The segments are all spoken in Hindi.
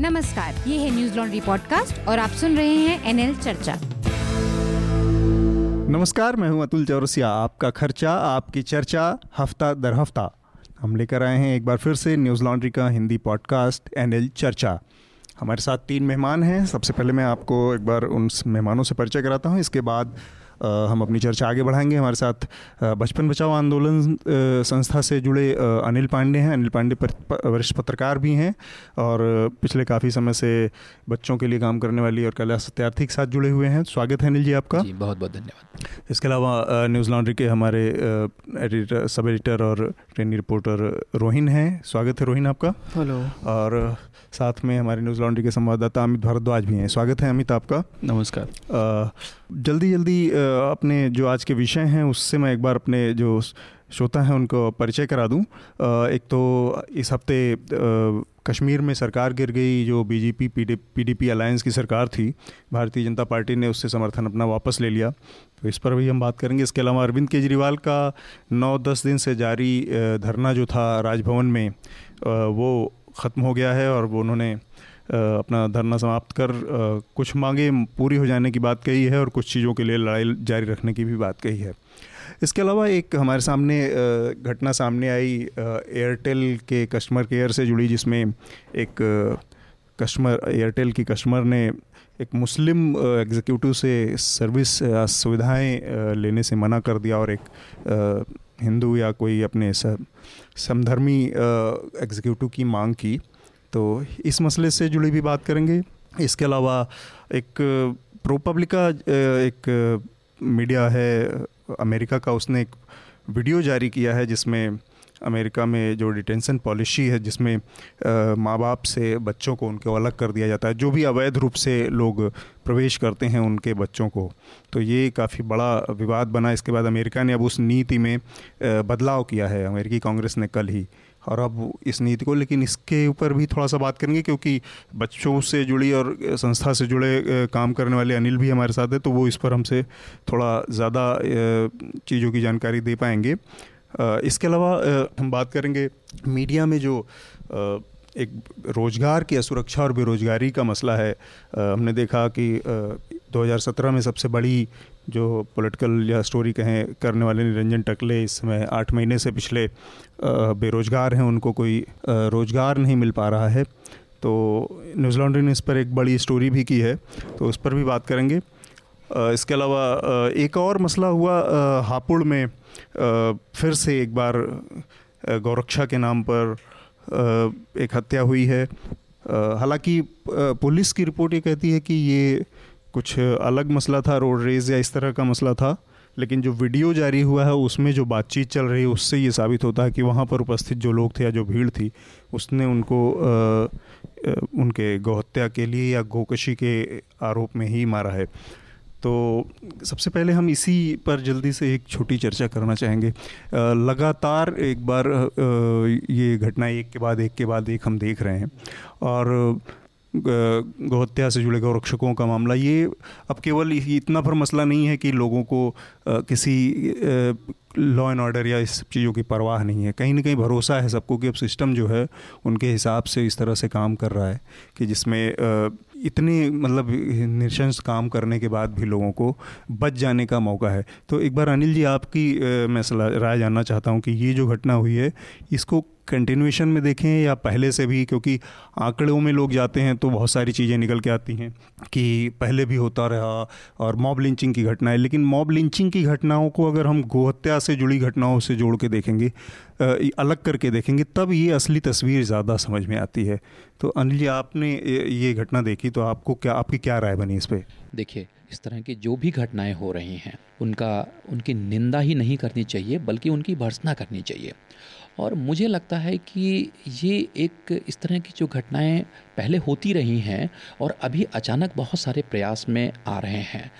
नमस्कार, ये है न्यूज़ लॉन्ड्री पॉडकास्ट और आप सुन रहे हैं एनएल चर्चा। नमस्कार, मैं हूँ अतुल चौरसिया, आपका खर्चा, आपकी चर्चा, हफ़्ता दर हफ़्ता। हम लेकर आए हैं एक बार फिर से न्यूज़ लॉन्ड्री का हिंदी पॉडकास्ट एनएल चर्चा। हमारे साथ तीन मेहमान हैं, सबसे पहले मैं आपको एक बार उन मेहमानों से परिचय कराता हूँ, इसके बाद हम अपनी चर्चा आगे बढ़ाएँगे। हमारे साथ बचपन बचाओ आंदोलन संस्था से जुड़े अनिल पांडे हैं। अनिल पांडे वरिष्ठ पत्रकार भी हैं और पिछले काफ़ी समय से बच्चों के लिए काम करने वाली और कला सत्यार्थी के साथ जुड़े हुए हैं। स्वागत है अनिल जी आपका। जी बहुत बहुत धन्यवाद। इसके अलावा न्यूज़ लॉन्ड्री के हमारे एडिटर सब एडिटर और ट्रेनिंग रिपोर्टर रोहिन हैं। स्वागत है रोहिन आपका। हेलो। और साथ में हमारे न्यूज़ लॉन्ड्री के संवाददाता अमित भारद्वाज भी हैं। स्वागत है अमित आपका। नमस्कार। जल्दी जल्दी अपने जो आज के विषय हैं उससे मैं एक बार अपने जो श्रोता हैं उनको परिचय करा दूँ। एक तो इस हफ़्ते कश्मीर में सरकार गिर गई जो बीजेपी पीडीपी अलायंस की सरकार थी। भारतीय जनता पार्टी ने उससे समर्थन अपना वापस ले लिया। तो इस पर भी हम बात करेंगे। इसके अलावा अरविंद केजरीवाल का नौ दस दिन से जारी धरना जो था राजभवन में वो ख़त्म हो गया है और वो उन्होंने अपना धरना समाप्त कर कुछ मांगे पूरी हो जाने की बात कही है और कुछ चीज़ों के लिए लड़ाई जारी रखने की भी बात कही है। इसके अलावा एक हमारे सामने घटना सामने आई एयरटेल के कस्टमर केयर से जुड़ी, जिसमें एक कस्टमर, एयरटेल की कस्टमर ने एक मुस्लिम एग्जीक्यूटिव से सर्विस सुविधाएँ लेने से मना कर दिया और एक हिंदू या कोई अपने समधर्मी एग्जीक्यूटिव की मांग की। तो इस मसले से जुड़ी भी बात करेंगे। इसके अलावा एक प्रोपब्लिका एक मीडिया है, अमेरिका का उसने एक वीडियो जारी किया है जिसमें अमेरिका में जो डिटेंशन पॉलिसी है, जिसमें माँ बाप से बच्चों को उनको अलग कर दिया जाता है, जो भी अवैध रूप से लोग प्रवेश करते हैं उनके बच्चों को तो ये काफ़ी बड़ा विवाद बना। इसके बाद अमेरिका ने अब उस नीति में बदलाव किया है। अमेरिकी कांग्रेस ने कल ही, और अब इस नीति को, लेकिन इसके ऊपर भी थोड़ा सा बात करेंगे, क्योंकि बच्चों से जुड़ी और संस्था से जुड़े काम करने वाले अनिल भी हमारे साथ है तो वो इस पर हमसे थोड़ा ज़्यादा चीज़ों की जानकारी दे पाएँगे। इसके अलावा हम बात करेंगे मीडिया में जो एक रोज़गार की असुरक्षा और बेरोज़गारी का मसला है। हमने देखा कि 2017 में सबसे बड़ी जो पॉलिटिकल या स्टोरी कहें, करने वाले निरंजन टकले इस समय आठ महीने से पिछले बेरोज़गार हैं, उनको कोई रोज़गार नहीं मिल पा रहा है। तो न्यूजीलैंड ने इस पर एक बड़ी स्टोरी भी की है तो उस पर भी बात करेंगे। इसके अलावा एक और मसला हुआ हापुड़ में फिर से एक बार गौरक्षा के नाम पर एक हत्या हुई है। हालाँकि पुलिस की रिपोर्ट ये कहती है कि ये कुछ अलग मसला था रोड रेज या इस तरह का मसला था लेकिन जो वीडियो जारी हुआ है उसमें जो बातचीत चल रही है उससे ये साबित होता है कि वहाँ पर उपस्थित जो लोग थे या जो भीड़ थी उसने उनको आ, उनके गौहत्या के लिए या गोकशी के आरोप में ही मारा है। तो सबसे पहले हम इसी पर जल्दी से एक छोटी चर्चा करना चाहेंगे। लगातार एक बार ये घटना एक के बाद एक के बाद एक हम देख रहे हैं और गौहत्या से जुड़े गौरक्षकों का मामला। ये अब केवल इतना पर मसला नहीं है कि लोगों को किसी लॉ एंड ऑर्डर या इस चीज़ों की परवाह नहीं है। कहीं ना कहीं भरोसा है सबको कि अब सिस्टम जो है, उनके हिसाब से इस तरह से काम कर रहा है कि जिसमें इतने मतलब निशंस काम करने के बाद भी लोगों को बच जाने का मौका है। तो एक बार अनिल जी, आपकी मैं सलाह, राय जानना चाहता हूँ कि ये जो घटना हुई है, इसको कंटिन्यूशन में देखें या पहले से भी, क्योंकि आंकड़ों में लोग जाते हैं तो बहुत सारी चीज़ें निकल के आती हैं कि पहले भी होता रहा और मॉब लिंचिंग की घटनाएँ। लेकिन मॉब लिंचिंग की घटनाओं को अगर हम गोहत्या से जुड़ी घटनाओं से जोड़ के देखेंगे अलग करके देखेंगे, तब ये असली तस्वीर ज़्यादा समझ में आती है। तो अनिल जी, आपने ये घटना देखी तो आपको क्या, आपकी क्या राय बनी इस पर देखिए इस तरह की जो भी घटनाएँ हो रही हैं, उनका, उनकी निंदा ही नहीं करनी चाहिए, बल्कि उनकी भर्सना करनी चाहिए। और मुझे लगता है कि ये एक इस तरह की जो घटनाएँ पहले होती रही हैं और अभी अचानक बहुत सारे प्रयास में आ रहे हैं,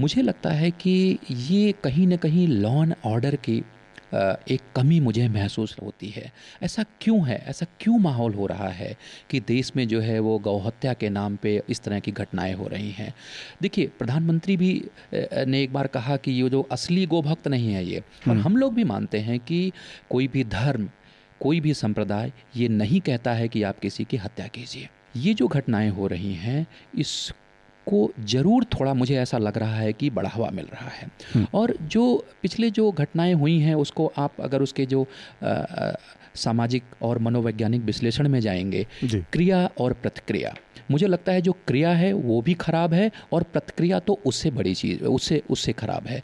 मुझे लगता है कि ये कहीं ना कहीं लॉ एंड ऑर्डर की एक कमी मुझे महसूस होती है। ऐसा क्यों है? ऐसा क्यों माहौल हो रहा है कि देश में जो है वो गौहत्या के नाम पे इस तरह की घटनाएँ हो रही हैं? देखिए प्रधानमंत्री भी ने एक बार कहा कि ये जो असली गोभक्त नहीं है ये और हम्म। हम लोग भी मानते हैं कि कोई भी धर्म कोई भी संप्रदाय ये नहीं कहता है कि आप किसी की हत्या कीजिए। ये जो घटनाएँ हो रही हैं इस को ज़रूर थोड़ा मुझे ऐसा लग रहा है कि बढ़ावा मिल रहा है। हम्म। और जो पिछले जो घटनाएँ हुई हैं उसको आप अगर उसके जो आ, सामाजिक और मनोवैज्ञानिक विश्लेषण में जाएँगे क्रिया और प्रतिक्रिया। मुझे लगता है जो क्रिया है वो भी ख़राब है और प्रतिक्रिया तो उससे बड़ी चीज़ उससे उससे ख़राब है।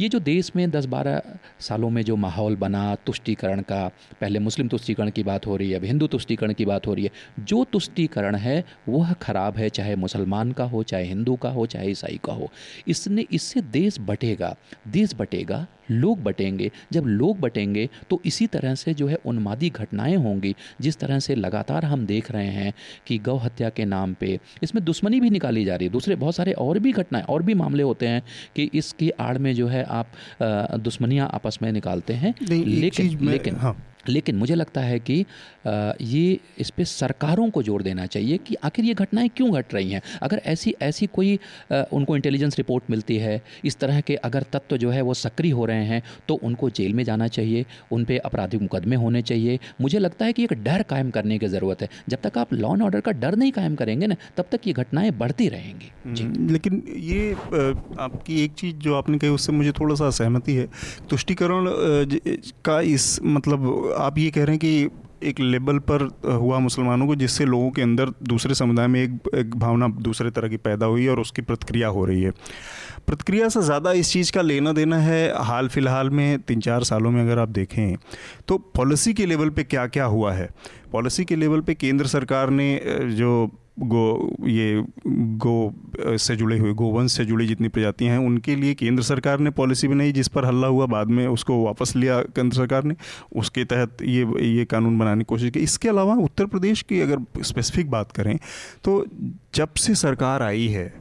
ये जो देश में 10-12 सालों में जो माहौल बना तुष्टीकरण का पहले मुस्लिम तुष्टीकरण की बात हो रही है अब हिंदू तुष्टीकरण की बात हो रही है जो तुष्टीकरण है वह ख़राब है चाहे मुसलमान का हो चाहे हिंदू का हो चाहे ईसाई का हो इसने इससे देश बटेगा देश बटेगा लोग बटेंगे। जब लोग बटेंगे तो इसी तरह से जो है उन्मादी घटनाएँ होंगी जिस तरह से लगातार हम देख रहे हैं कि गौ हत्या के नाम पे इसमें दुश्मनी भी निकाली जा रही है। दूसरे बहुत सारे और भी घटनाएँ और भी मामले होते हैं कि इसकी आड़ में जो है आप दुश्मनियाँ आपस में निकालते हैं लेकिन लेकिन हाँ। लेकिन मुझे लगता है कि ये इस पर सरकारों को ज़ोर देना चाहिए कि आखिर ये घटनाएँ क्यों घट रही हैं? अगर ऐसी ऐसी कोई उनको इंटेलिजेंस रिपोर्ट मिलती है इस तरह के अगर तत्व जो है वो सक्रिय हो रहे हैं तो उनको जेल में जाना चाहिए उन पर आपराधिक मुकदमे होने चाहिए। मुझे लगता है कि एक डर कायम करने की ज़रूरत है। जब तक आप लॉ एंड ऑर्डर का डर नहीं कायम करेंगे ना तब तक ये घटनाएँ बढ़ती रहेंगी। हम्म, लेकिन ये आपकी एक चीज़ जो आपने कही उससे मुझे थोड़ा सा सहमति है। तुष्टिकरण का इस मतलब आप ये कह रहे हैं कि एक लेवल पर हुआ मुसलमानों को जिससे लोगों के अंदर दूसरे समुदाय में एक, एक भावना दूसरे तरह की पैदा हुई और उसकी प्रतिक्रिया हो रही है। प्रतिक्रिया से ज़्यादा इस चीज़ का लेना देना है हाल फ़िलहाल में तीन चार सालों में अगर आप देखें तो पॉलिसी के लेवल पे क्या क्या हुआ है? पॉलिसी के लेवल पे केंद्र सरकार ने जो गो, ये गो से जुड़े हुए गोवंश से जुड़ी जितनी प्रजातियाँ हैं, उनके लिए केंद्र सरकार ने पॉलिसी बनाई जिस पर हल्ला हुआ, बाद में उसको वापस लिया केंद्र सरकार ने। उसके तहत ये ये कानून बनाने की कोशिश की। इसके अलावा उत्तर प्रदेश की अगर स्पेसिफिक बात करें तो जब से सरकार आई है,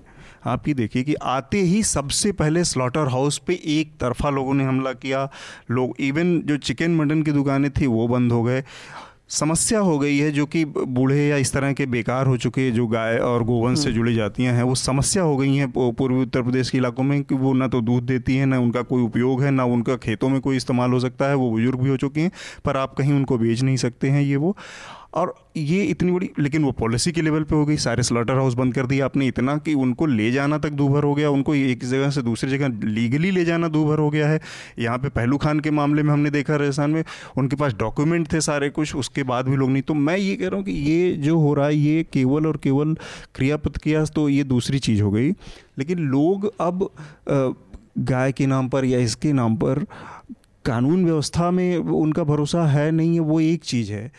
आप ये देखिए कि आते ही सबसे पहले स्लॉटर हाउस पे एक तरफा लोगों ने हमला किया। लोग इवन जो चिकन मटन की दुकानें थी, वो बंद हो गए। समस्या हो गई है जो कि बूढ़े या इस तरह के बेकार हो चुके जो गाय और गोवंश से हम्म। जुड़ी जातियाँ हैं वो समस्या हो गई हैं पूर्वी उत्तर प्रदेश के इलाकों में कि वो ना तो दूध देती हैं ना उनका कोई उपयोग है ना उनका खेतों में कोई इस्तेमाल हो सकता है वो बुज़ुर्ग भी हो चुके हैं पर आप कहीं उनको बेच नहीं सकते हैं ये वो और ये इतनी बड़ी, लेकिन वो पॉलिसी के लेवल पे हो गई, सारे स्लॉटर हाउस बंद कर दिया आपने इतना कि उनको ले जाना तक दूभर हो गया, उनको एक जगह से दूसरी जगह लीगली ले जाना दूभर हो गया है। यहाँ पे पहलू खान के मामले में हमने देखा राजस्थान में, उनके पास डॉक्यूमेंट थे सारे कुछ, उसके बाद भी लोग नहीं। तो मैं ये कह रहा हूँ कि ये जो हो रहा है, ये केवल और केवल क्रिया प्रतिक्रिया तो ये दूसरी चीज़ हो गई। लेकिन लोग अब गाय के नाम पर या इसके नाम पर कानून व्यवस्था में उनका भरोसा है नहीं है, वो एक चीज़ है।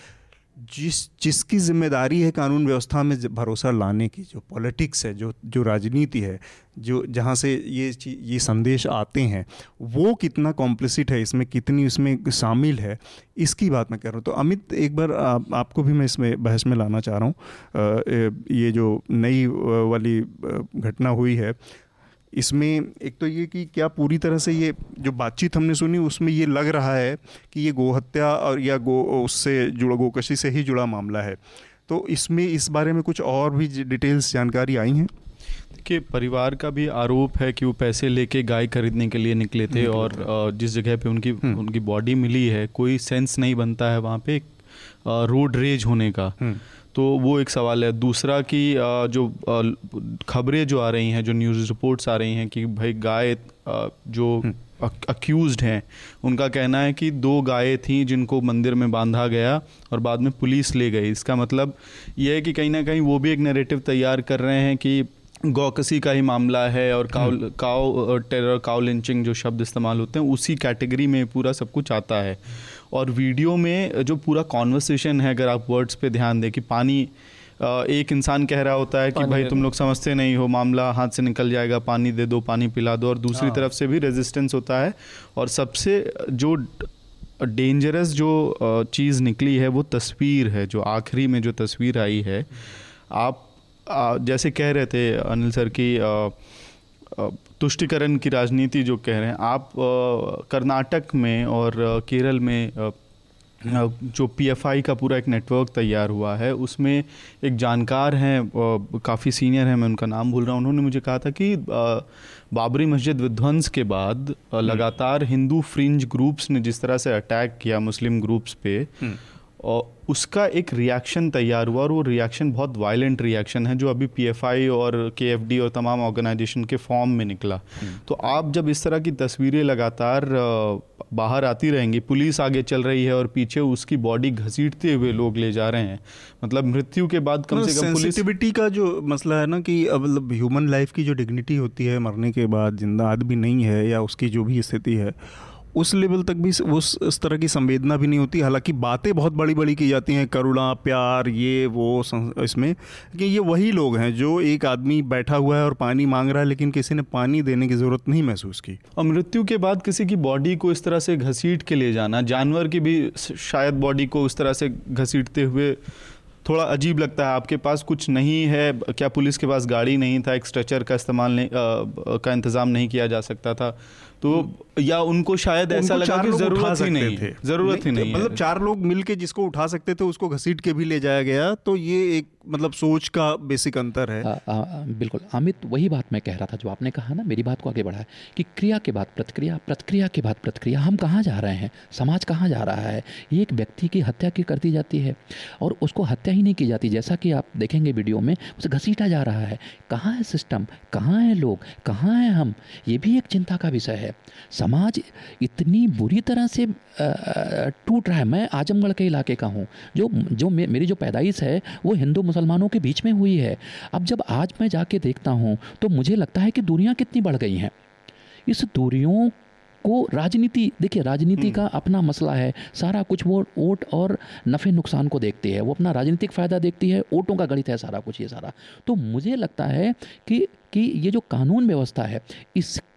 जिस जिसकी ज़िम्मेदारी है कानून व्यवस्था में भरोसा लाने की जो पॉलिटिक्स है जो जो राजनीति है जो जहाँ से ये ये संदेश आते हैं वो कितना कॉम्प्लिसिट है इसमें कितनी इसमें शामिल है इसकी बात मैं कह रहा हूँ। तो अमित एक बार आ, आपको भी मैं इसमें बहस में लाना चाह रहा हूँ। ये जो नई वाली घटना हुई है इसमें एक तो ये कि क्या पूरी तरह से ये जो बातचीत हमने सुनी उसमें ये लग रहा है कि ये गोहत्या और या गो उससे जुड़ा गोकशी से ही जुड़ा मामला है तो इसमें इस बारे में कुछ और भी डिटेल्स जानकारी आई हैं देखिए परिवार का भी आरोप है कि वो पैसे लेके गाय खरीदने के लिए निकले थे और जिस जगह पे उनकी हम्म। उनकी बॉडी मिली है कोई सेंस नहीं बनता है वहाँ पे रोड रेज होने का हम्म। तो वो एक सवाल है दूसरा कि जो खबरें जो आ रही हैं जो न्यूज़ रिपोर्ट्स आ रही हैं कि भाई गाय जो अक्यूज़ हम्म। हैं उनका कहना है कि दो गायें थीं जिनको मंदिर में बांधा गया और बाद में पुलिस ले गई इसका मतलब यह है कि कहीं ना कहीं वो भी एक नैरेटिव तैयार कर रहे हैं कि गौकसी का ही मामला है और cow hmm. Cow terror cow lynching जो शब्द इस्तेमाल होते हैं उसी कैटेगरी में पूरा सब कुछ आता है और वीडियो में जो पूरा कॉन्वर्सेशन है अगर आप वर्ड्स पे ध्यान दें कि पानी एक इंसान कह रहा होता है कि भाई तुम लोग समझते नहीं हो मामला हाथ से निकल जाएगा पानी दे दो पानी पिला दो। और दूसरी हाँ। तरफ़ से भी रेजिस्टेंस होता है। और सबसे जो डेंजरस जो चीज़ निकली है वो तस्वीर है जो आखिरी में जो तस्वीर आई है। आप जैसे कह रहे थे अनिल सर की तुष्टिकरण की राजनीति जो कह रहे हैं आप कर्नाटक में और केरल में जो पीएफआई का पूरा एक नेटवर्क तैयार हुआ है उसमें एक जानकार हैं काफ़ी सीनियर हैं मैं उनका नाम भूल रहा हूँ उन्होंने मुझे कहा था कि बाबरी मस्जिद विध्वंस के बाद हम्म। लगातार हिंदू फ्रिंज ग्रुप्स ने जिस तरह से अटैक किया मुस्लिम ग्रुप्स पे हम्म। और उसका एक रिएक्शन तैयार हुआ और वो रिएक्शन बहुत वायलेंट रिएक्शन है जो अभी पीएफआई और केएफडी और तमाम ऑर्गेनाइजेशन के फॉर्म में निकला हम्म। तो आप जब इस तरह की तस्वीरें लगातार बाहर आती रहेंगी पुलिस आगे चल रही है और पीछे उसकी बॉडी घसीटते हुए लोग ले जा रहे हैं मतलब मृत्यु के बाद कम से कम पुलिस का जो मसला है ना कि मतलब ह्यूमन लाइफ की जो डिग्निटी होती है मरने के बाद ज़िंदा आदमी नहीं है या उसकी जो भी स्थिति है उस लेवल तक भी उस इस तरह की संवेदना भी नहीं होती। हालाँकि बातें बहुत बड़ी बड़ी की जाती हैं, करुणा, प्यार, ये, वो इसमें। कि ये वही लोग हैं जो एक आदमी बैठा हुआ है और पानी मांग रहा है, लेकिन किसी ने पानी देने की ज़रूरत नहीं महसूस की। और मृत्यु के बाद किसी की बॉडी को इस तरह से घसीट के ले जाना, जानवर की भी शायद बॉडी को उस तरह से घसीटते हुए थोड़ा अजीब लगता है आपके पास कुछ नहीं है क्या पुलिस के पास गाड़ी नहीं था एक स्ट्रेचर का इस्तेमाल नहीं आ, का इंतज़ाम नहीं किया जा सकता था? तो या उनको शायद ऐसा लगा कि ज़रूरत ही नहीं थे। ज़रूरत ही नहीं मतलब चार लोग मिलके जिसको उठा सकते थे उसको घसीट के भी ले जाया गया तो ये एक मतलब सोच का बेसिक अंतर है। आ, आ, बिल्कुल। अमित वही बात मैं कह रहा था जो आपने कहा ना मेरी बात को आगे बढ़ाया कि क्रिया के बाद प्रतिक्रिया प्रतिक्रिया के बाद प्रतिक्रिया हम कहाँ जा रहे हैं? समाज कहाँ जा रहा है? ये एक व्यक्ति की हत्या की कर दी जाती है? और उसको हत्या ही नहीं की जाती जैसा कि आप देखेंगे वीडियो में उसे घसीटा जा रहा है। कहाँ है सिस्टम? कहाँ है लोग? कहाँ हैं हम? ये भी एक चिंता का विषय है। समाज इतनी बुरी तरह से टूट रहा है। मैं आजमगढ़ के इलाके का हूँ। जो जो मेरी जो पैदाइश है वो हिंदू मुसलमानों के बीच में हुई है। अब जब आज मैं जाके देखता हूँ तो मुझे लगता है कि दूरियाँ कितनी बढ़ गई हैं। इस दूरियों को राजनीति देखिए राजनीति हम्म। का अपना मसला है। सारा कुछ वो वोट और नफ़े नुकसान को देखती है। वो अपना राजनीतिक फ़ायदा देखती है वोटों का गणित है सारा कुछ ये सारा। तो मुझे लगता है कि कि ये जो कानून व्यवस्था है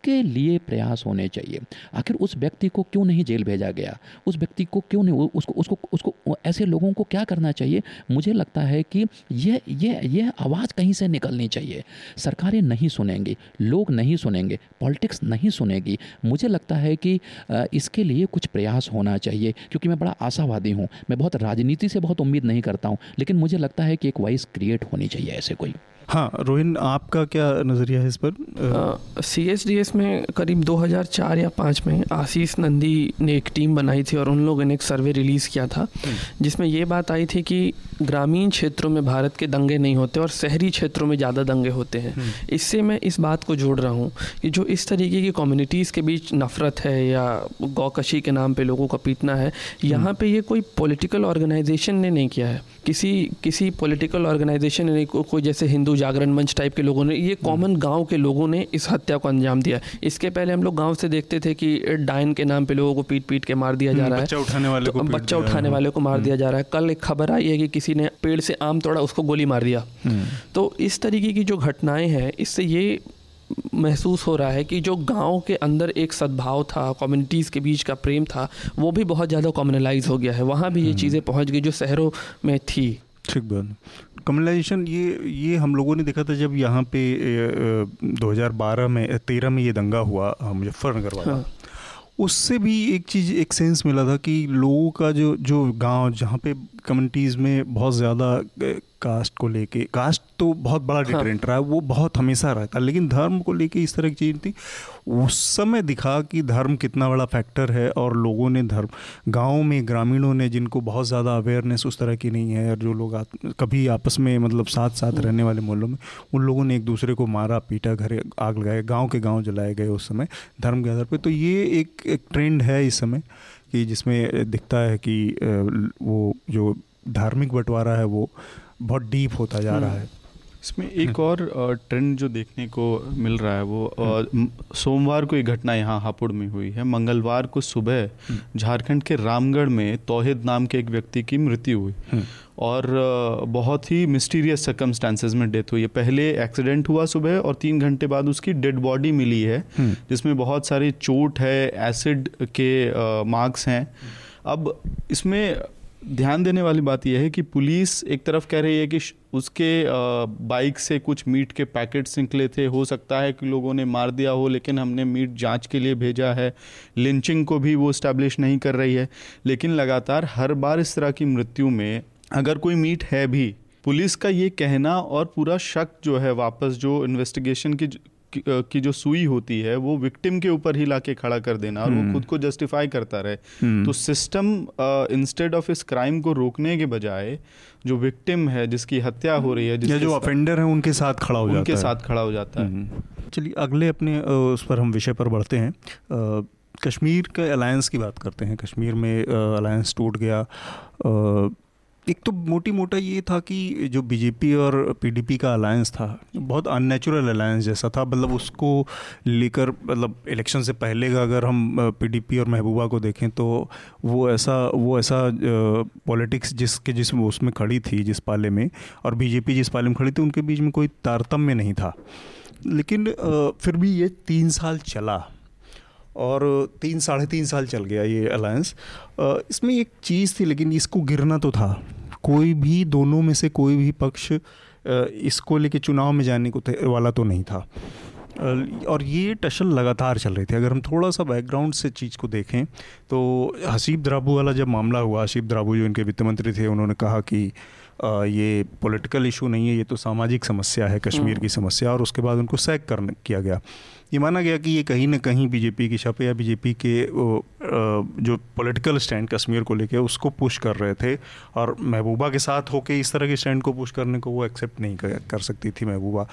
इसके लिए प्रयास होने चाहिए। आखिर उस व्यक्ति को क्यों नहीं जेल भेजा गया? उस व्यक्ति को क्यों नहीं, उसको उसको उसको, ऐसे लोगों को क्या करना चाहिए? मुझे लगता है कि यह ये यह आवाज़ कहीं से निकलनी चाहिए। सरकारें नहीं सुनेंगी, लोग नहीं सुनेंगे, पॉलिटिक्स नहीं सुनेगी। मुझे लगता है कि इसके लिए कुछ प्रयास होना चाहिए, क्योंकि मैं बड़ा आशावादी हूँ। मैं बहुत राजनीति से बहुत उम्मीद नहीं करता हूँ, लेकिन मुझे लगता है कि एक वॉइस क्रिएट होनी चाहिए ऐसे कोई। हाँ रोहिन आपका क्या नज़रिया है इस पर सी एस डी एस में करीब 2004 या 5 में आशीष नंदी ने एक टीम बनाई थी और उन लोगों ने एक सर्वे रिलीज़ किया था हम्म। जिसमें ये बात आई थी कि ग्रामीण क्षेत्रों में भारत के दंगे नहीं होते और शहरी क्षेत्रों में ज़्यादा दंगे होते हैं हम्म। इससे मैं इस बात को जोड़ रहा हूँ कि जो इस तरीके की कम्युनिटीज़ के बीच नफ़रत है या गौकशी के नाम पर लोगों का पीटना है यहाँ पर पे ये कोई पॉलिटिकल ऑर्गेनाइजेशन ने नहीं किया है किसी किसी पॉलिटिकल ऑर्गेनाइजेशन ने कोई जैसे हिंदू जागरण मंच टाइप के लोगों ने ये कॉमन हम्म। गाँव के लोगों ने इस हत्या को अंजाम दिया। इसके पहले हम लोग गाँव से देखते थे कि डाइन के नाम पे लोगों को पीट पीट के मार दिया जा रहा है। बच्चा उठाने वाले को तो बच्चा उठाने वाले को मार दिया जा रहा है। कल एक खबर आई है कि किसी ने पेड़ से आम तोड़ा उसको गोली मार दिया। हम्म। तो इस तरीके की जो घटनाएँ हैं इससे ये महसूस हो रहा है कि जो गाँव के अंदर एक सद्भाव था कम्युनिटीज़ के बीच का प्रेम था वो भी बहुत ज़्यादा कॉमनलाइज हो गया है। वहाँ भी ये हम्म। चीज़ें पहुँच गई जो शहरों में थी। ठीक बात। कम्युनलाइजेशन ये ये हम लोगों ने देखा था जब यहाँ पे 2012 में तेरह में ये दंगा हुआ मुजफ्फरनगर वाला हाँ। उससे भी एक चीज़ एक सेंस मिला था कि लोगों का जो जो गाँव जहाँ पे कम्युनिटीज़ में बहुत ज़्यादा कास्ट को लेके कास्ट तो बहुत बड़ा डिटरेंट हाँ। रहा है वो बहुत हमेशा रहता है लेकिन धर्म को लेके इस तरह की चीज़ थी उस समय दिखा कि धर्म कितना बड़ा फैक्टर है और लोगों ने धर्म गाँव में ग्रामीणों ने जिनको बहुत ज़्यादा अवेयरनेस उस तरह की नहीं है और जो लोग कभी आपस में मतलब साथ साथ हाँ। रहने वाले मोहल्लों में उन लोगों ने एक दूसरे को मारा पीटा घर आग लगाए गाँव के गाँव जलाए गए उस समय धर्म के आधार पर तो ये एक एक ट्रेंड है इस समय कि जिसमें दिखता है कि वो जो धार्मिक बंटवारा है वो बहुत डीप होता जा रहा है। इसमें एक और ट्रेंड जो देखने को मिल रहा है वो सोमवार को एक घटना यहाँ हापुड़ में हुई है। मंगलवार को सुबह झारखंड के रामगढ़ में तोहिद नाम के एक व्यक्ति की मृत्यु हुई। और बहुत ही मिस्टीरियस सर्कमस्टांसेस में डेथ हुई है। पहले एक्सीडेंट हुआ सुबह और तीन घंटे बाद उसकी डेड बॉडी मिली है जिसमें बहुत सारी चोट है एसिड के मार्क्स हैं। अब इसमें ध्यान देने वाली बात यह है कि पुलिस एक तरफ़ कह रही है कि उसके बाइक से कुछ मीट के पैकेट्स निकले थे। हो सकता है कि लोगों ने मार दिया हो, लेकिन हमने मीट जाँच के लिए भेजा है। लिंचिंग को भी वो स्टैब्लिश नहीं कर रही है। लेकिन लगातार हर बार इस तरह की मृत्यु में अगर कोई मीट है भी, पुलिस का ये कहना और पूरा शक जो है वापस, जो इन्वेस्टिगेशन की की जो सुई होती है वो विक्टिम के ऊपर ही लाके खड़ा कर देना और वो हम्म। खुद को जस्टिफाई करता रहे हम्म। तो सिस्टम इंस्टेड ऑफ़ इस क्राइम को रोकने के बजाय जो विक्टिम है जिसकी हत्या हो रही है जिसके जो ऑफेंडर है उनके साथ खड़ा हो जाता उनके है साथ खड़ा हो जाता है हम्म। चलिए अगले अपने उस पर हम विषय पर बढ़ते हैं कश्मीर के अलायंस की बात करते हैं कश्मीर में अलायंस टूट गया एक तो मोटी मोटा ये था कि जो बीजेपी और पीडीपी का अलायंस था, बहुत अननेचुरल अलायंस जैसा था। मतलब उसको लेकर मतलब इलेक्शन से पहले का अगर हम पीडीपी और महबूबा को देखें तो वो ऐसा वो ऐसा पॉलिटिक्स जिसके, जिस उसमें खड़ी थी, जिस पाले में, और बीजेपी जिस पाले में खड़ी थी, उनके बीच में कोई तारतम्य नहीं था। लेकिन फिर भी ये तीन साल चला। और तीन साढ़े तीन साल चल गया ये अलायंस इसमें एक चीज़ थी लेकिन इसको गिरना तो था। कोई भी दोनों में से कोई भी पक्ष इसको लेके चुनाव में जाने को वाला तो नहीं था। और ये टशल लगातार चल रही थी। अगर हम थोड़ा सा बैकग्राउंड से चीज़ को देखें तो हसीब द्राबू वाला जब मामला हुआ हसीब द्राबू जो इनके वित्त मंत्री थे उन्होंने कहा कि ये पॉलिटिकल इशू नहीं है ये तो सामाजिक समस्या है कश्मीर की समस्या और उसके बाद उनको सैक कर किया गया। ये माना गया कि ये कहीं ना कहीं बीजेपी की छप या बीजेपी के जो पॉलिटिकल स्टैंड कश्मीर को लेके उसको पुश कर रहे थे और महबूबा के साथ होके इस तरह के स्टैंड को पुश करने को वो एक्सेप्ट नहीं कर सकती थी महबूबा।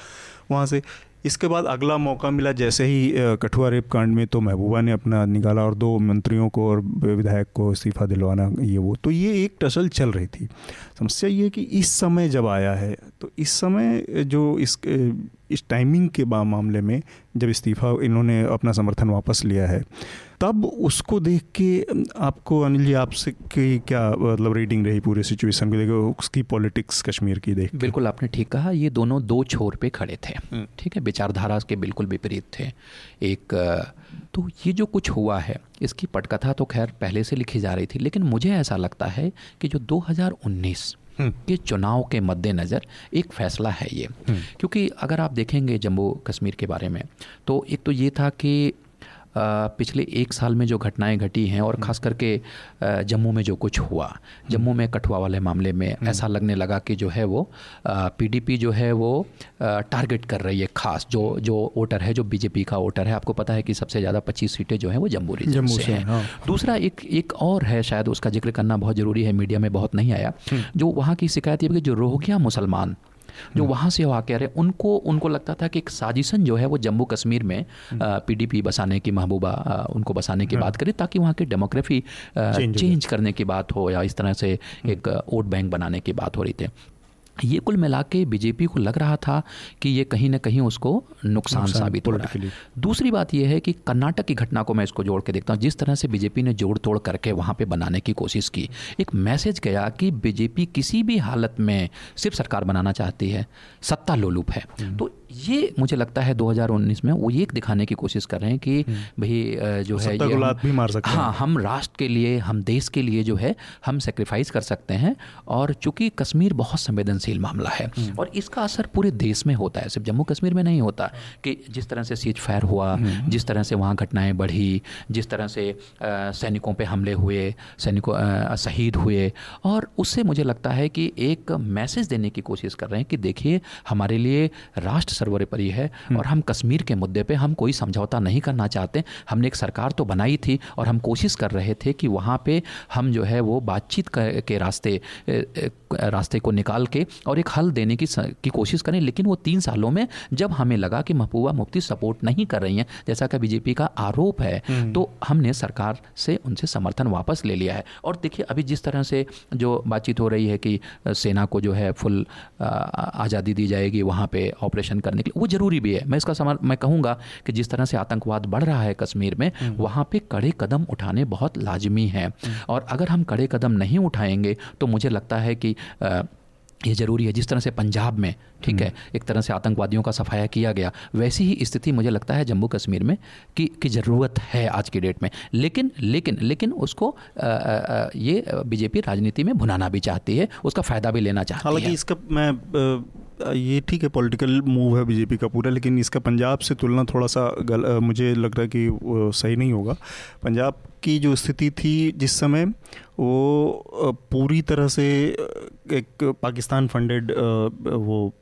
वहाँ से इसके बाद अगला मौका मिला जैसे ही कठुआ रेप कांड में तो महबूबा ने अपना निकाला और दो मंत्रियों को और विधायक को इस्तीफा दिलवाना, ये वो। तो ये एक टसल चल रही थी। समस्या ये कि इस समय जब आया है तो इस समय जो इस इस टाइमिंग के मामले में जब इस्तीफा इन्होंने अपना समर्थन वापस लिया है तब उसको देख के आपको अनिल जी आपसे की क्या मतलब रीडिंग रही पूरे सिचुएशन को? देखो उसकी पॉलिटिक्स कश्मीर की देख बिल्कुल आपने ठीक कहा ये दोनों दो छोर पे खड़े थे। हम्म। ठीक है विचारधारा के बिल्कुल विपरीत थे। एक तो ये जो कुछ हुआ है इसकी पटकथा तो खैर पहले से लिखी जा रही थी लेकिन मुझे ऐसा लगता है कि जो 2019 हम्म। के चुनाव के मद्देनज़र एक फैसला है ये क्योंकि अगर आप देखेंगे जम्मू कश्मीर के बारे में तो एक तो ये था कि पिछले एक साल में जो घटनाएँ घटी हैं और ख़ास करके जम्मू में जो कुछ हुआ जम्मू में कठुआ वाले मामले में ऐसा लगने लगा कि जो है वो पीडीपी जो है वो टारगेट कर रही है खास जो जो वोटर है जो बीजेपी का वोटर है। आपको पता है कि सबसे ज़्यादा 25 सीटें जो हैं वो जम्मू रीजन जम्मू से से, हैं। हाँ। दूसरा एक एक और है शायद उसका ज़िक्र करना बहुत ज़रूरी है मीडिया में बहुत नहीं आया जो वहाँ की शिकायत ये कि जो रोहिंग्या मुसलमान जो वहाँ से वाक़ रहे उनको उनको लगता था कि एक साजिशन जो है वो जम्मू कश्मीर में पीडीपी बसाने की महबूबा उनको बसाने की बात करे ताकि वहाँ की डेमोग्राफी चेंज, चेंज करने की बात हो या इस तरह से एक वोट बैंक बनाने की बात हो रही थी। ये कुल मिला के बीजेपी को लग रहा था कि ये कहीं ना कहीं उसको नुकसान नुकसान साबित हो रहा है। दूसरी बात यह है कि कर्नाटक की घटना को मैं इसको जोड़ के देखता हूँ। जिस तरह से बीजेपी ने जोड़ तोड़ करके वहाँ पे बनाने की कोशिश की एक मैसेज गया कि बीजेपी किसी भी हालत में सिर्फ़ सरकार बनाना चाहती है सत्ता लोलुप है। तो ये मुझे लगता है 2019 में वो ये दिखाने की कोशिश कर रहे हैं कि भाई जो है ये हम- भी मार सकते हाँ। हम राष्ट्र के लिए हम देश के लिए जो है हम सेक्रीफाइस कर सकते हैं। और चूँकि कश्मीर बहुत संवेदनशील मामला है और इसका असर पूरे देश में होता है सिर्फ़ जम्मू कश्मीर में नहीं होता कि जिस तरह से सीज फायर हुआ जिस तरह से वहाँ घटनाएँ बढ़ी जिस तरह से सैनिकों पर हमले हुए सैनिकों शहीद हुए। और उससे मुझे लगता है कि एक मैसेज देने की कोशिश कर रहे हैं कि देखिए हमारे लिए राष्ट्र सर्वोपरि है और हम कश्मीर के मुद्दे पे हम कोई समझौता नहीं करना चाहते। हमने एक सरकार तो बनाई थी और हम कोशिश कर रहे थे कि वहाँ पे हम जो है वो बातचीत के रास्ते रास्ते को निकाल के और एक हल देने की की कोशिश करें। लेकिन वो तीन सालों में जब हमें लगा कि महबूबा मुफ्ती सपोर्ट नहीं कर रही हैं जैसा कि बीजेपी का आरोप है तो हमने सरकार से उनसे समर्थन वापस ले लिया है। और देखिए अभी जिस तरह से जो बातचीत हो रही है कि सेना को जो है फुल आज़ादी दी जाएगी वहाँ पे ऑपरेशन करने के लिए। वो ज़रूरी भी है। मैं इसका समर मैं कहूँगा कि जिस तरह से आतंकवाद बढ़ रहा है कश्मीर में वहाँ पे कड़े कदम उठाने बहुत लाजमी हैं। और अगर हम कड़े कदम नहीं उठाएँगे तो मुझे लगता है कि ये ज़रूरी है जिस तरह से पंजाब में ठीक है एक तरह से आतंकवादियों का सफाया किया गया वैसी ही स्थिति मुझे लगता है जम्मू कश्मीर में कि की ज़रूरत है आज की डेट में। लेकिन लेकिन लेकिन उसको अ, अ, ये बीजेपी राजनीति में भुनाना भी चाहती है उसका फ़ायदा भी लेना चाहती है। हालाँकि इसका मैं ये ठीक है पॉलिटिकल मूव है बीजेपी का पूरा लेकिन इसका पंजाब से तुलना थोड़ा सा गल, मुझे लग रहा है कि सही नहीं होगा। पंजाब की जो स्थिति थी जिस समय वो पूरी तरह से एक पाकिस्तान फंडेड वो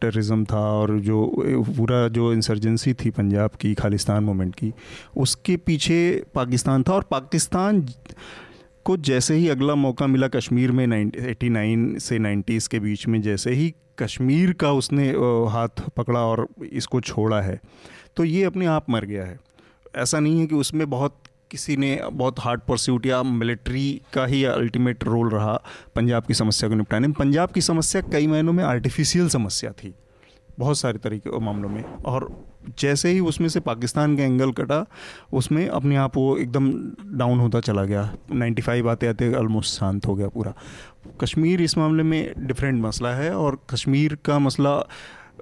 टेररिज्म था और जो पूरा जो इंसर्जेंसी थी पंजाब की खालिस्तान मूवमेंट की उसके पीछे पाकिस्तान था। और पाकिस्तान को जैसे ही अगला मौका मिला कश्मीर में एटी नाइन से नाइन्टीज़ के बीच में जैसे ही कश्मीर का उसने हाथ पकड़ा और इसको छोड़ा है। तो ये अपने आप मर गया है। ऐसा नहीं है कि उसमें बहुत किसी ने बहुत हार्ड परस्यूट या मिलिट्री का ही अल्टीमेट रोल रहा पंजाब की समस्या को निपटाने में। पंजाब की समस्या कई महीनों में आर्टिफिशियल समस्या थी, बहुत सारे तरीके मामलों में। और जैसे ही उसमें से पाकिस्तान का एंगल कटा, उसमें अपने आप वो एकदम डाउन होता चला गया। 95 आते आते ऑलमोस्ट शांत हो गया पूरा। कश्मीर इस मामले में डिफरेंट मसला है और कश्मीर का मसला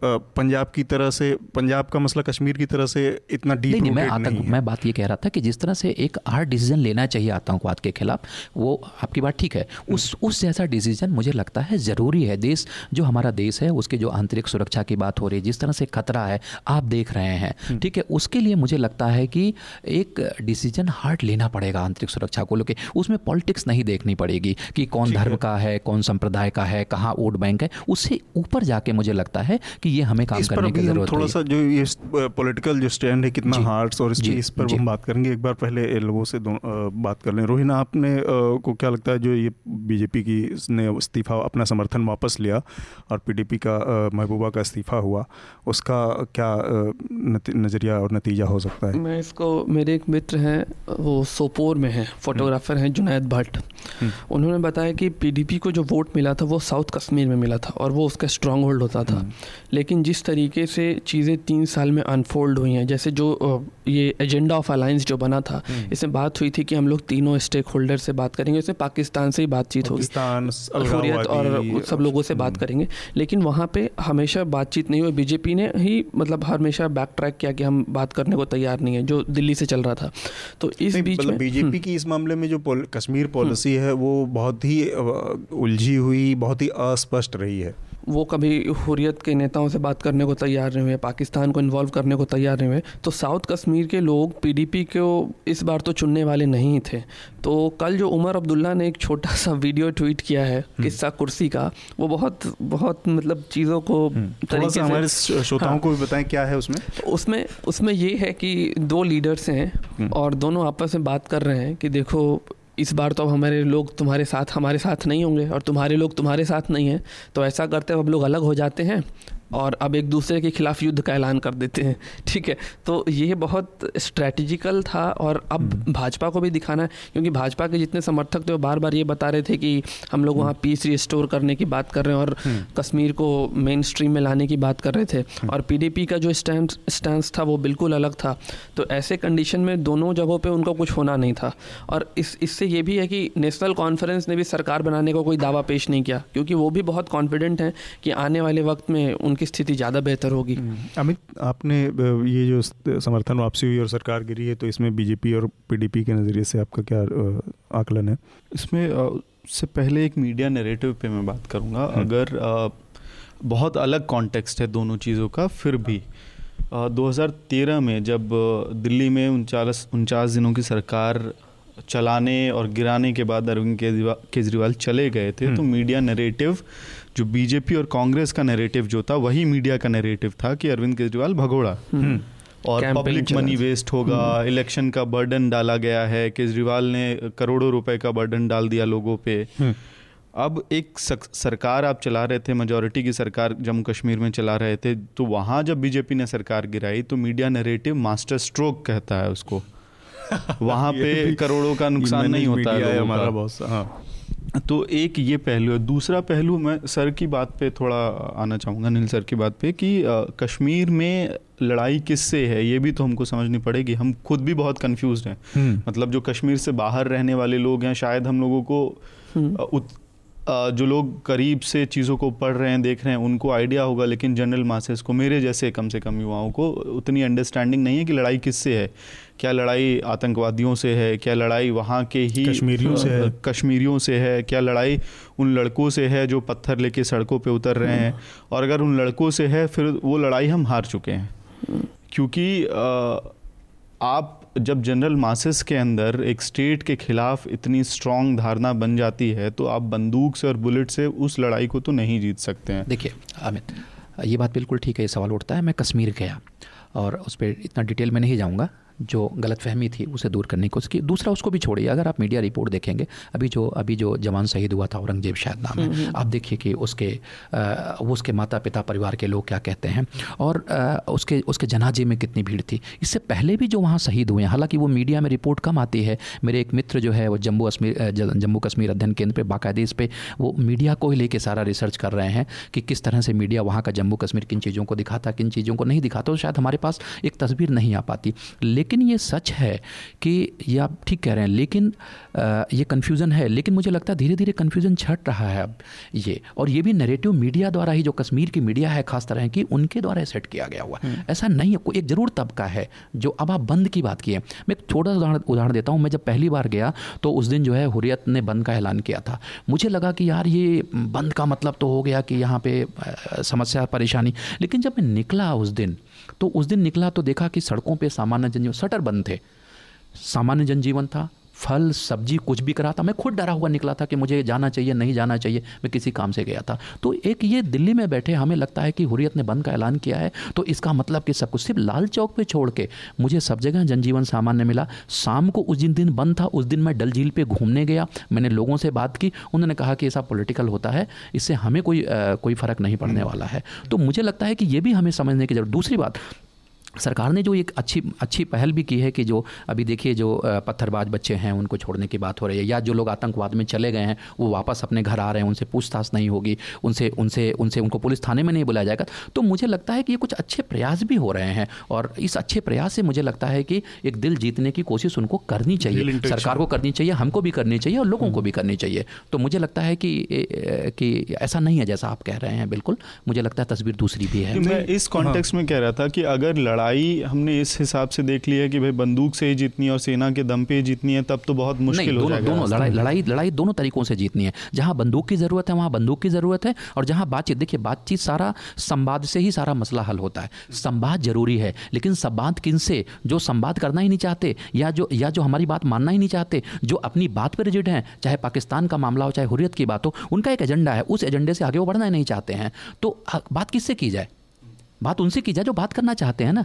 पंजाब की तरह से पंजाब का मसला कश्मीर की तरह से इतना डीप नहीं, नहीं मैं आतंक मैं बात ये कह रहा था कि जिस तरह से एक हार्ड डिसीज़न लेना चाहिए आतंकवाद के खिलाफ वो आपकी बात ठीक है। उस उस जैसा डिसीज़न मुझे लगता है ज़रूरी है। देश जो हमारा देश है उसके जो आंतरिक सुरक्षा की बात हो रही है जिस तरह से खतरा है आप देख रहे हैं हम्म। ठीक है? उसके लिए मुझे लगता है कि एक डिसीज़न हार्ड लेना पड़ेगा आंतरिक सुरक्षा को लेकर उसमें पॉलिटिक्स नहीं देखनी पड़ेगी कि कौन धर्म का है कौन संप्रदाय का है कहाँ वोट बैंक है। उससे ऊपर जाके मुझे लगता है कि ये हमें काम करने की ज़रूरत थोड़ा सा जो ये पॉलिटिकल जो स्टैंड है कितना हार्ड्स और इस चीज़ पर हम बात करेंगे। एक बार पहले लोगों से बात कर लें। रोहिन आपने को क्या लगता है जो ये बीजेपी की ने इस्तीफा अपना समर्थन वापस लिया और पीडीपी का महबूबा का इस्तीफा हुआ उसका क्या नज़रिया और नतीजा हो सकता है? मैं इसको मेरे एक मित्र हैं वो सोपोर में हैं फोटोग्राफर हैं जुनैद भट्ट। हम्म। उन्होंने बताया कि पीडीपी को जो वोट मिला था वो साउथ कश्मीर में मिला था और वो उसका स्ट्रांग होल्ड होता था। हम्म। लेकिन जिस तरीके से चीज़ें तीन साल में अनफोल्ड हुई हैं जैसे जो ये एजेंडा ऑफ़ अलायंस जो बना था हम्म। इसमें बात हुई थी कि हम लोग तीनों स्टेक होल्डर से बात करेंगे इसमें पाकिस्तान से ही बातचीत होगी। हुरियत और सब लोगों से बात हम्म। करेंगे। लेकिन वहाँ पर हमेशा बातचीत नहीं हुई। बीजेपी ने ही मतलब हमेशा बैक ट्रैक किया कि हम बात करने को तैयार नहीं है जो दिल्ली से चल रहा था। तो इस बीच मतलब में बीजेपी हम्म। की इस मामले में जो कश्मीर पॉलिसी है वो बहुत ही उलझी हुई बहुत ही अस्पष्ट रही है। वो कभी हुरियत के नेताओं से बात करने को तैयार नहीं हुए पाकिस्तान को इन्वॉल्व करने को तैयार नहीं हुए तो साउथ कश्मीर के लोग पीडीपी को इस बार तो चुनने वाले नहीं थे तो कल जो उमर अब्दुल्ला ने एक छोटा सा वीडियो ट्वीट किया है हम्म। किस्सा कुर्सी का वो बहुत बहुत मतलब चीज़ों को हम्म। तरीके से हमारे श्रोताओं हाँ, को भी बताएँ क्या है उसमें उसमें उसमें ये है कि दो लीडर्स हैं हम्म। और दोनों आपस में बात कर रहे हैं कि देखो इस बार तो अब हमारे लोग तुम्हारे साथ, हमारे साथ नहीं होंगे और तुम्हारे लोग तुम्हारे साथ नहीं हैं तो ऐसा करते अब लोग अलग हो जाते हैं और अब एक दूसरे के खिलाफ युद्ध का ऐलान कर देते हैं ठीक है तो ये बहुत स्ट्रैटेजिकल था और अब हम्म। भाजपा को भी दिखाना है क्योंकि भाजपा के जितने समर्थक थे वो बार बार ये बता रहे थे कि हम लोग वहाँ पीस रिस्टोर करने की बात कर रहे हैं और हम्म। कश्मीर को मेन स्ट्रीम में लाने की बात कर रहे थे हम्म। और पीडीपी का जो स्टैंड स्टैंड था वो बिल्कुल अलग था तो ऐसे कंडीशन में दोनों जगहों पर उनका कुछ होना नहीं था और इस इससे ये भी है कि नेशनल कॉन्फ्रेंस ने भी सरकार बनाने का कोई दावा पेश नहीं किया क्योंकि वो भी बहुत कॉन्फिडेंट हैं कि आने वाले वक्त में उनके की स्थिति ज़्यादा बेहतर होगी हम्म। अमित आपने ये जो समर्थन वापसी हुई और सरकार गिरी है तो इसमें बीजेपी और पीडीपी के नज़रिए से आपका क्या आकलन है इसमें से पहले एक मीडिया नैरेटिव पे मैं बात करूँगा हम्म। अगर बहुत अलग कॉन्टेक्स्ट है दोनों चीज़ों का फिर भी 2013 में जब दिल्ली में उनचास उनचास दिनों की सरकार चलाने और गिराने के बाद अरविंद केजरीवाल चले गए थे तो मीडिया हम्म। नैरेटिव जो बीजेपी और कांग्रेस का नैरेटिव जो था वही मीडिया का नैरेटिव था कि अरविंद केजरीवाल भगोड़ा। हम्म। और पब्लिक मनी वेस्ट होगा इलेक्शन का बर्डन डाला गया है केजरीवाल ने करोड़ों रुपए का बर्डन डाल दिया लोगों पे। हम्म। अब एक सरकार आप चला रहे थे मेजोरिटी की सरकार जम्मू कश्मीर में चला रहे थे तो वहाँ जब बीजेपी ने सरकार गिराई तो मीडिया नैरेटिव मास्टर स्ट्रोक कहता है उसको। वहाँ पे करोड़ों का नुकसान नहीं होता है हमारा बहुत हाँ। तो एक ये पहलू है दूसरा पहलू मैं सर की बात पे थोड़ा आना चाहूँगा अनिल सर की बात पे कि आ, कश्मीर में लड़ाई किससे है ये भी तो हमको समझनी पड़ेगी हम खुद भी बहुत कंफ्यूज हैं हम्म। मतलब जो कश्मीर से बाहर रहने वाले लोग हैं शायद हम लोगों को हम्म। उत, जो लोग करीब से चीज़ों को पढ़ रहे हैं देख रहे हैं उनको आइडिया होगा लेकिन जनरल मासेस को मेरे जैसे कम से कम युवाओं को उतनी अंडरस्टैंडिंग नहीं है कि लड़ाई किससे है। क्या लड़ाई आतंकवादियों से है क्या लड़ाई वहाँ के ही कश्मीरियों से है। कश्मीरियों से है क्या लड़ाई उन लड़कों से है जो पत्थर लेके सड़कों पे उतर रहे हैं। और अगर उन लड़कों से है फिर वो लड़ाई हम हार चुके हैं। क्योंकि आप जब जनरल मासिस के अंदर एक स्टेट के खिलाफ इतनी स्ट्रांग धारणा बन जाती है तो आप बंदूक से और बुलेट से उस लड़ाई को तो नहीं जीत सकते हैं। देखिए अमित ये बात बिल्कुल ठीक है, ये सवाल उठता है, मैं कश्मीर गया और उस पर इतना डिटेल में नहीं जाऊँगा। जो गलतफहमी थी उसे दूर करने को उसकी दूसरा उसको भी छोड़िए। अगर आप मीडिया रिपोर्ट देखेंगे अभी जो अभी जो जवान शहीद हुआ था औरंगज़ेब शायद नाम है। हम्म, हम्म। आप देखिए कि उसके वो उसके माता पिता परिवार के लोग क्या कहते हैं। और उसके उसके जनाजे में कितनी भीड़ थी। इससे पहले भी जो वहाँ शहीद हुए हैं हालाँकि वो मीडिया में रिपोर्ट कम आती है। मेरे एक मित्र जो है वो जम्मू कश्मीर जम्मू कश्मीर अध्ययन केंद्र पर बाकायदे इस पर वो मीडिया को ही लेके सारा रिसर्च कर रहे हैं कि किस तरह से मीडिया वहाँ का जम्मू कश्मीर किन चीज़ों को दिखाता किन चीज़ों को नहीं दिखाता। तो शायद हमारे पास एक तस्वीर नहीं आ पाती। लेकिन ये सच है कि ये आप ठीक कह रहे हैं लेकिन आ, ये कन्फ्यूज़न है लेकिन मुझे लगता है धीरे धीरे कन्फ्यूज़न छट रहा है अब ये। और ये भी नरेटिव मीडिया द्वारा ही जो कश्मीर की मीडिया है खास तरह की उनके द्वारा सेट किया गया हुआ। हम्म। ऐसा नहीं है कोई एक ज़रूर तबका है जो अब आप बंद की बात की है। मैं एक छोटा सा उदाहरण उदाहरण देता हूँ मैं जब पहली बार गया तो उस दिन जो है हुरियत ने बंद का ऐलान किया था। मुझे लगा कि यार ये बंद का मतलब तो हो गया कि यहाँ पे समस्या परेशानी। लेकिन जब मैं निकला उस दिन तो उस दिन निकला तो देखा कि सड़कों पे सामान्य जनजीवन शटर बंद थे। सामान्य जनजीवन था फल सब्ज़ी कुछ भी करा था मैं खुद डरा हुआ निकला था कि मुझे जाना चाहिए नहीं जाना चाहिए मैं किसी काम से गया था। तो एक ये दिल्ली में बैठे हमें लगता है कि हुरियत ने बंद का ऐलान किया है तो इसका मतलब कि सब कुछ सिर्फ़ लाल चौक पर छोड़ के मुझे सब जगह जनजीवन सामान्य मिला। शाम को उस जिन दिन बंद था उस दिन मैं डल झील पर घूमने गया मैंने लोगों से बात की उन्होंने कहा कि ऐसा पॉलिटिकल होता है इससे हमें कोई आ, कोई फ़र्क नहीं पड़ने वाला है। तो मुझे लगता है कि ये भी हमें समझने की ज़रूरत दूसरी बात सरकार ने जो एक अच्छी अच्छी पहल भी की है कि जो अभी देखिए जो पत्थरबाज बच्चे हैं उनको छोड़ने की बात हो रही है या जो लोग आतंकवाद में चले गए हैं वो वापस अपने घर आ रहे हैं उनसे पूछताछ नहीं होगी उनसे उनसे उनसे उनको पुलिस थाने में नहीं बुलाया जाएगा। तो मुझे लगता है कि ये कुछ अच्छे प्रयास भी हो रहे हैं और इस अच्छे प्रयास से मुझे लगता है कि एक दिल जीतने की कोशिश उनको करनी चाहिए। सरकार को करनी चाहिए हमको भी करनी चाहिए और लोगों को भी करनी चाहिए। तो मुझे लगता है कि कि ऐसा नहीं है जैसा आप कह रहे हैं बिल्कुल। मुझे लगता है तस्वीर दूसरी भी है। मैं इस कॉन्टेक्स्ट में कह रहा था कि अगर लड़ाई लड़ाई हमने इस हिसाब से देख लिया कि भाई बंदूक से ही जीतनी है और सेना के दम पे ही जीतनी है तब तो बहुत मुश्किल हो जाएगा दोनों लड़ाई लड़ाई लड़ाई दोनों तरीकों से जीतनी है। जहाँ बंदूक की ज़रूरत है वहाँ बंदूक की ज़रूरत है और जहाँ बातचीत देखिए बातचीत सारा संवाद से ही सारा मसला हल होता है। संवाद ज़रूरी है लेकिन संवाद किन से? जो संवाद करना ही नहीं चाहते या जो या जो हमारी बात मानना ही नहीं चाहते जो अपनी बात पर रिजिड हैं चाहे पाकिस्तान का मामला हो चाहे हुरियत की बात हो उनका एक एजेंडा है उस एजेंडे से आगे वो बढ़ना ही नहीं चाहते हैं। तो बात किससे की जाए? बात उनसे की जाए, जो बात करना चाहते हैं ना,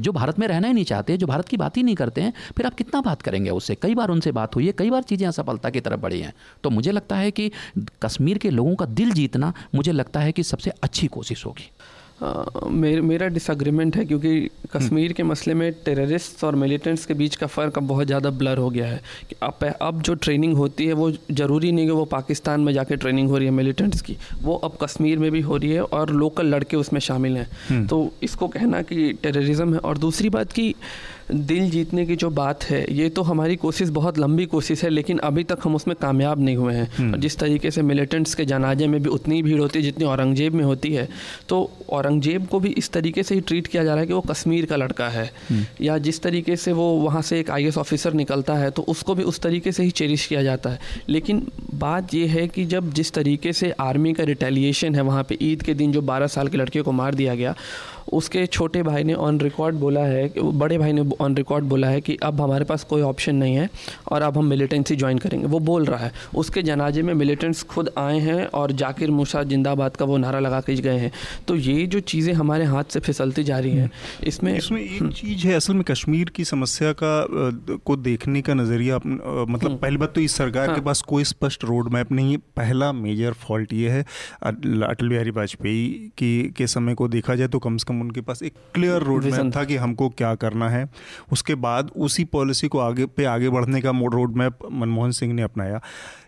जो भारत में रहना ही नहीं चाहते, जो भारत की बात ही नहीं करते हैं, फिर आप कितना बात करेंगे उससे? कई बार उनसे बात हुई है, कई बार चीज़ें असफलता की तरफ़ बढ़ी हैं। तो मुझे लगता है कि कश्मीर के लोगों का दिल जीतना, मुझे लगता है कि सबसे अच्छी कोशिश होगी। मेर, मेरा डिसग्रीमेंट है क्योंकि कश्मीर के मसले में टेररिस्ट और मिलिटेंट्स के बीच का फ़र्क अब बहुत ज़्यादा ब्लर हो गया है कि अब अब जो ट्रेनिंग होती है वो ज़रूरी नहीं कि वो पाकिस्तान में जाके ट्रेनिंग हो रही है मिलिटेंट्स की। वो अब कश्मीर में भी हो रही है और लोकल लड़के उसमें शामिल हैं। हम्म। तो इसको कहना कि टेररिज्म है और दूसरी बात की दिल जीतने की जो बात है ये तो हमारी कोशिश बहुत लंबी कोशिश है लेकिन अभी तक हम उसमें कामयाब नहीं हुए हैं हम्म। जिस तरीके से मिलिटेंट्स के जनाजे में भी उतनी भीड़ होती है जितनी औरंगज़ेब में होती है तो औरंगज़ेब को भी इस तरीके से ही ट्रीट किया जा रहा है कि वो कश्मीर का लड़का है हम्म। या जिस तरीके से वो वहाँ से एक आई ऑफिसर निकलता है तो उसको भी उस तरीके से ही चेरिश किया जाता है लेकिन बात यह है कि जब जिस तरीके से आर्मी का रिटेलिएशन है वहाँ पर ईद के दिन जो बारह साल के लड़के को मार दिया गया उसके छोटे भाई ने ऑन रिकॉर्ड बोला है बड़े भाई ने ऑन रिकॉर्ड बोला है कि अब हमारे पास कोई ऑप्शन नहीं है और अब हम मिलिटेंसी ज्वाइन करेंगे वो बोल रहा है उसके जनाजे में मिलिटेंट्स खुद आए हैं और जाकिर मूसा जिंदाबाद का वो नारा लगा के गए हैं तो ये जो चीज़ें हमारे हाथ से फिसलती जा रही हैं इसमें इसमें एक हम्म। चीज़ है असल में कश्मीर की समस्या का को देखने का नज़रिया मतलब हम्म। पहली बात तो इस सरकार हाँ। के पास कोई स्पष्ट रोड मैप नहीं है पहला मेजर फॉल्ट ये है अटल बिहारी वाजपेयी की के समय को देखा जाए तो कम से कम उनके पास एक क्लियर रोड मैप था कि हमको क्या करना है। उसके बाद उसी पॉलिसी को आगे पे आगे बढ़ने का रोड मैप मनमोहन सिंह ने अपनाया।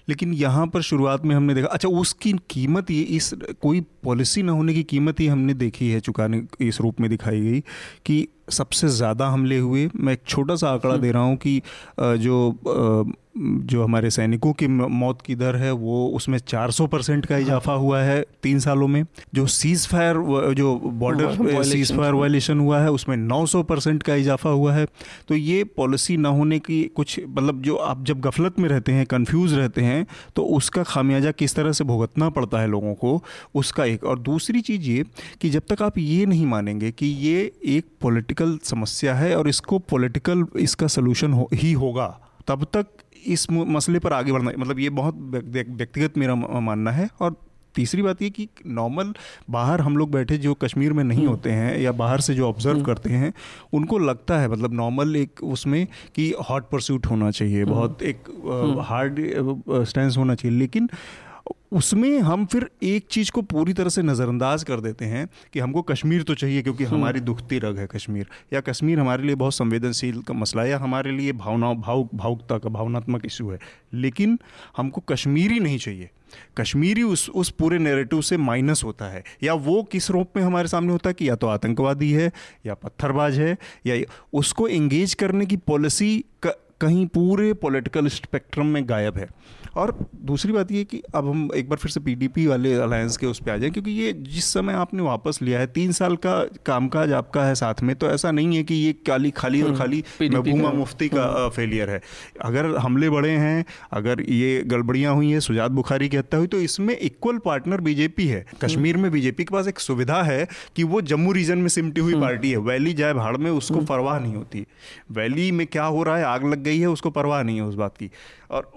लेकिन यहाँ पर शुरुआत में हमने देखा अच्छा उसकी कीमत ये इस कोई पॉलिसी न होने की कीमत ही हमने देखी है चुकाने इस रूप में दिखाई गई कि सबसे ज़्यादा हमले हुए। मैं एक छोटा सा आंकड़ा हम्म। दे रहा हूँ कि जो जो हमारे सैनिकों की मौत की दर है वो उसमें 400 परसेंट का इजाफा हुआ है तीन सालों में। जो सीज़ फायर जो बॉर्डर सीज़ फायर वायलेशन हुआ। है उसमें 900 परसेंट का इजाफा हुआ है। तो ये पॉलिसी ना होने की कुछ मतलब जो आप जब गफलत में रहते हैं कंफ्यूज रहते हैं तो उसका खामियाजा किस तरह से भुगतना पड़ता है लोगों को उसका एक। और दूसरी चीज़ ये कि जब तक आप ये नहीं मानेंगे कि ये एक पॉलिटिकल समस्या है और इसको पॉलिटिकल इसका सोल्यूशन हो, ही होगा तब तक इस मसले पर आगे बढ़ना मतलब ये बहुत व्यक्तिगत मेरा मानना है। और तीसरी बात ये कि नॉर्मल बाहर हम लोग बैठे जो कश्मीर में नहीं होते हैं या बाहर से जो ऑब्ज़र्व करते हैं उनको लगता है मतलब नॉर्मल एक उसमें कि हॉट परस्यूट होना चाहिए बहुत एक हार्ड स्टैंड होना चाहिए। लेकिन उसमें हम फिर एक चीज़ को पूरी तरह से नज़रअंदाज कर देते हैं कि हमको कश्मीर तो चाहिए क्योंकि हमारी दुखती रग है कश्मीर। या कश्मीर हमारे लिए बहुत संवेदनशील का मसला है या हमारे लिए भावना भाव भावुकता का भावनात्मक इशू है। लेकिन हमको कश्मीरी नहीं चाहिए। कश्मीरी उस उस पूरे नेरेटिव से माइनस होता है। या वो किस रूप में हमारे सामने होता है कि या तो आतंकवादी है या पत्थरबाज है या उसको एंगेज करने की पॉलिसी कहीं पूरे पॉलिटिकल स्पेक्ट्रम में गायब है। और दूसरी बात ये कि अब हम एक बार फिर से पीडीपी वाले अलायंस के उस पर आ जाएँ क्योंकि ये जिस समय आपने वापस लिया है तीन साल का कामकाज आपका है साथ में तो ऐसा नहीं है कि ये काली खाली और हम्म, खाली महबूमा मुफ्ती का फेलियर हम्म। है। अगर हमले बड़े हैं अगर ये गड़बड़ियाँ हुई हैं सुजात बुखारी की हत्या हुई तो इसमें इक्वल पार्टनर बीजेपी है। कश्मीर में बीजेपी के पास एक सुविधा है कि वो जम्मू रीजन में सिमटी हुई हम्म। पार्टी है। वैली जाए भाड़ में उसको परवाह नहीं होती। वैली में क्या हो रहा है? आग लग गई है उसको परवाह नहीं है उस बात की। और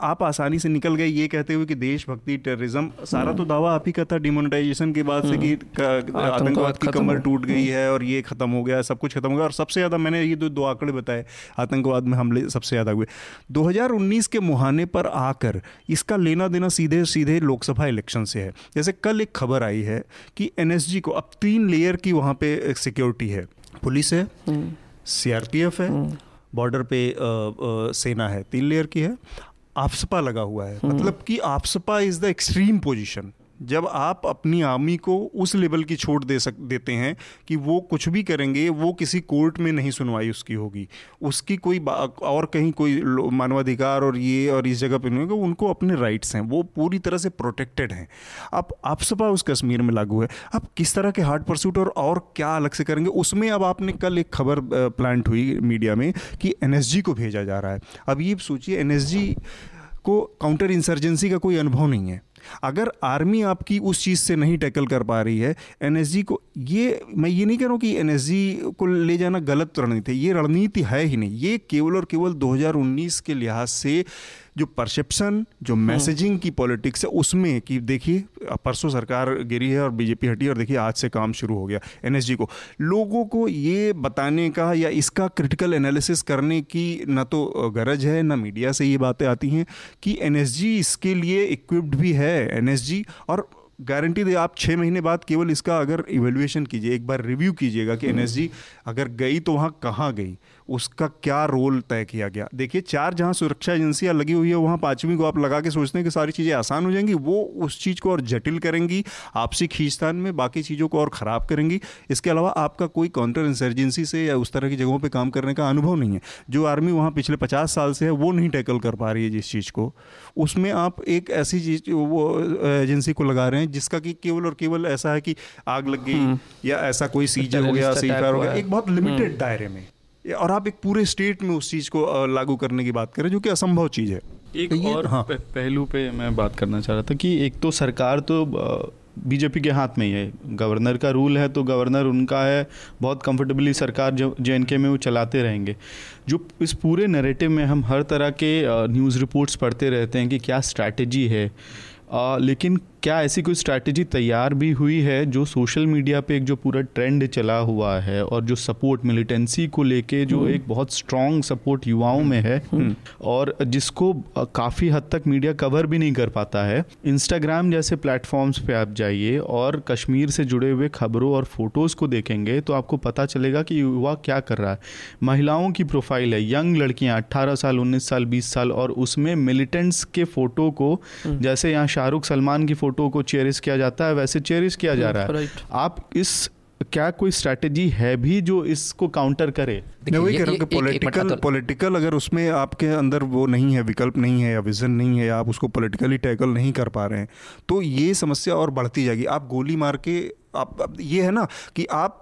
आप आसानी से निकल गए ये कहते हुए कि देशभक्ति टेररिज्म सारा तो दावा आप ही का था डिमोनेटाइजेशन के बाद से कि हम्म। आतंकवाद की कमर टूट गई है और ये खत्म हो गया सब कुछ खत्म हो गया। और सबसे ज़्यादा मैंने ये दो दो आंकड़े बताए आतंकवाद में हमले सबसे ज़्यादा हुए। 2019 के मुहाने पर आकर इसका लेना देना सीधे सीधे लोकसभा इलेक्शन से है। जैसे कल एक खबर आई है कि एनएसजी को अब तीन लेयर की वहाँ पे सिक्योरिटी है। पुलिस है सीआरपीएफ हम्म। है बॉर्डर। पे आ, आ, सेना है तीन लेयर की है आपसपा लगा हुआ है हम्म। मतलब कि AFSPA is the extreme position जब आप अपनी आर्मी को उस लेवल की छूट दे सक, देते हैं कि वो कुछ भी करेंगे, वो किसी कोर्ट में नहीं सुनवाई उसकी होगी। उसकी कोई और कहीं कोई मानवाधिकार और ये और इस जगह पर नहीं होगा, उनको अपने राइट्स हैं, वो पूरी तरह से प्रोटेक्टेड हैं। अब आप सपा उस कश्मीर में लागू है। अब किस तरह के हार्ड परसूट और और क्या अलग से करेंगे, उसमें अब आपने कल एक खबर प्लांट हुई मीडिया में कि एनएसजी को भेजा जा रहा है। अब ये सोचिए एनएसजी को काउंटर इंसर्जेंसी का कोई अनुभव नहीं है। अगर आर्मी आपकी उस चीज़ से नहीं टैकल कर पा रही है, एनएसजी को ये, मैं ये नहीं कह रहा हूँ कि एन को ले जाना गलत रणनीति है, ये रणनीति है ही नहीं। ये केवल और केवल 2019 के लिहाज से जो परसेप्शन जो मैसेजिंग हम्म। की पॉलिटिक्स है उसमें कि देखिए परसों सरकार गिरी है और बीजेपी हटी और देखिए आज से काम शुरू हो गया एनएसजी को लोगों को ये बताने का या इसका क्रिटिकल एनालिसिस करने की ना तो गरज है ना मीडिया से ये बातें आती हैं कि एनएसजी इसके लिए इक्विप्ड भी है एनएसजी और गारंटी दे आप छः महीने बाद केवल इसका अगर इवेल्युएशन कीजिए एक बार रिव्यू कीजिएगा कि एनएसजी हम्म। अगर गई तो वहाँ कहाँ गई? उसका क्या रोल तय किया गया? देखिए चार जहाँ सुरक्षा एजेंसियाँ लगी हुई है वहाँ पाँचवीं को आप लगा के सोचते हैं कि सारी चीज़ें आसान हो जाएँगी वो उस चीज़ को और जटिल करेंगी आपसी खींचतान में बाकी चीज़ों को और ख़राब करेंगी। इसके अलावा आपका कोई काउंटर इंसर्जेंसी से या उस तरह की जगहों पर काम करने का अनुभव नहीं है। जो आर्मी वहाँ पिछले पचास साल से है वो नहीं टैकल कर पा रही है जिस चीज़ को। उसमें आप एक ऐसी चीज़ वो एजेंसी को लगा रहे हैं जिसका कि केवल और केवल ऐसा है कि आग लग गई हम्म। या ऐसा कोई सीजर हो गया सी फायर हो गया एक बहुत लिमिटेड हम्म। दायरे में। और आप एक पूरे स्टेट में उस चीज़ को लागू करने की बात करें जो कि असंभव चीज़ है। एक तो और हाँ। पहलू पे मैं बात करना चाह रहा था कि एक तो सरकार तो बीजेपी के हाथ में ही है। गवर्नर का रूल है तो गवर्नर उनका है। बहुत कंफर्टेबली सरकार जो जे में वो चलाते रहेंगे। जो इस पूरे नरेटिव में हम हर तरह के न्यूज़ रिपोर्ट्स पढ़ते रहते हैं कि क्या स्ट्रैटेजी है। आ, लेकिन क्या ऐसी कोई स्ट्रैटेजी तैयार भी हुई है जो सोशल मीडिया पे एक जो पूरा ट्रेंड चला हुआ है और जो सपोर्ट मिलिटेंसी को लेके जो हम्म। एक बहुत स्ट्रॉन्ग सपोर्ट युवाओं में है हम्म। और जिसको काफ़ी हद तक मीडिया कवर भी नहीं कर पाता है इंस्टाग्राम जैसे प्लेटफॉर्म्स पे आप जाइए और कश्मीर से जुड़े हुए खबरों और फ़ोटोज़ को देखेंगे तो आपको पता चलेगा कि युवा क्या कर रहा है महिलाओं की प्रोफ़ाइल है यंग लड़कियाँ 18 साल 19 साल 20 साल और उसमें मिलिटेंट्स के फ़ोटो को हम्म। जैसे यहाँ शाहरुख सलमान की फ़ोटो को चेरिस किया जाता है वैसे चेरिस किया जा रहा है। आप इस क्या कोई स्ट्रैटेजी है भी जो इसको काउंटर करे? मैं वही कह रहा हूँ कि पॉलिटिकल पॉलिटिकल अगर उसमें आपके अंदर वो नहीं है विकल्प नहीं है या विजन नहीं है या आप उसको पॉलिटिकली टैकल नहीं कर पा रहे हैं तो ये समस्या और बढ़ती जाएगी। आप गोली मार के आप ये है ना कि आप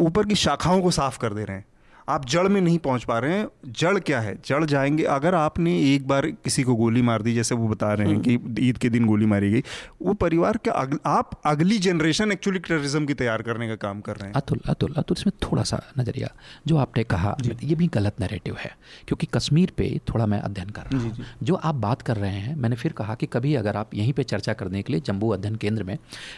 ऊपर की शाखाओं को साफ़ कर दे रहे हैं। आप जड़ में नहीं पहुँच पा रहे हैं। जड़ क्या है? जड़ जाएँगे। अगर आपने एक बार किसी को गोली मार दी जैसे वो बता रहे हैं कि ईद के दिन गोली मारी गई वो परिवार का अग, आप अगली जनरेशन एक्चुअली टेररिज्म की तैयार करने का काम कर रहे हैं। अतुल अतुल अतुल इसमें थोड़ा सा नज़रिया। जो आपने कहा ये भी गलत नैरेटिव है क्योंकि कश्मीर पे थोड़ा मैं अध्ययन कर रहा हूँ। जो। आप बात कर रहे हैं मैंने फिर कहा कि कभी अगर आप यहीं पर चर्चा करने के लिए जम्मू अध्ययन केंद्र में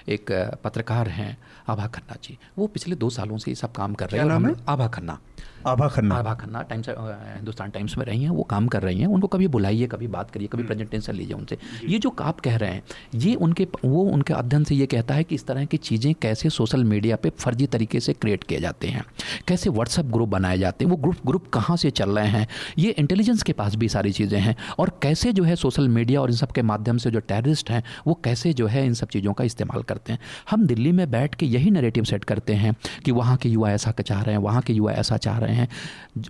एक पत्रकार हैं आभा खन्ना जी वो पिछले दो सालों से ये सब काम कर रहे हैं आभा खन्ना। आभा खन्ना। आभा खन्ना टाइम्स हिंदुस्तान टाइम्स में रही हैं वो काम कर रही हैं उनको कभी बुलाइए कभी बात करिए कभी प्रेजेंटेशन लीजिए उनसे। ये जो आप कह रहे हैं ये उनके वो उनके अध्ययन से ये कहता है कि इस तरह की चीज़ें कैसे सोशल मीडिया पे फर्जी तरीके से क्रिएट किए जाते हैं कैसे व्हाट्सअप ग्रुप बनाए जाते हैं वो ग्रुप ग्रुप कहाँ से चल रहे हैं ये इंटेलिजेंस के पास भी सारी चीज़ें हैं और कैसे जो है सोशल मीडिया और इन सब के माध्यम से जो टेररिस्ट हैं वो कैसे जो है इन सब चीज़ों का इस्तेमाल करते हैं। हम दिल्ली में बैठ के यही नरेटिव सेट करते हैं कि वहाँ के युवा ऐसा चाह रहे हैं वहाँ के युवा ऐसा चाह रहे हैं।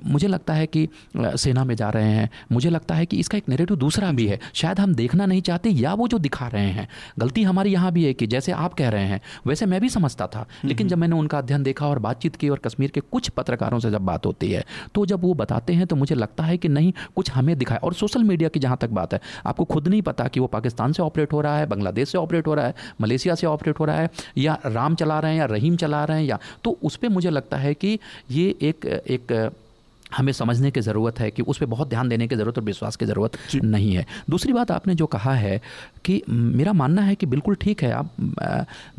मुझे लगता है कि सेना में जा रहे हैं। मुझे लगता है कि इसका एक नेरेटिव दूसरा भी है। शायद हम देखना नहीं चाहते या वो जो दिखा रहे हैं। गलती हमारी यहाँ भी है कि जैसे आप कह रहे हैं वैसे मैं भी समझता था। लेकिन जब मैंने उनका अध्ययन देखा और बातचीत की और कश्मीर के कुछ पत्रकारों से जब बात होती है तो जब वो बताते हैं तो मुझे लगता है कि नहीं कुछ हमें दिखाए और सोशल मीडिया की जहाँ तक बात है आपको खुद नहीं पता कि वो पाकिस्तान से ऑपरेट हो रहा है बांग्लादेश से ऑपरेट हो रहा है मलेशिया से ऑपरेट हो रहा है या राम चला रहे हैं या रहीम चला रहे हैं या तो उस पर मुझे लगता है कि ये एक एक हमें समझने की ज़रूरत है कि उस पर बहुत ध्यान देने की ज़रूरत और विश्वास की ज़रूरत नहीं है। दूसरी बात आपने जो कहा है कि मेरा मानना है कि बिल्कुल ठीक है आप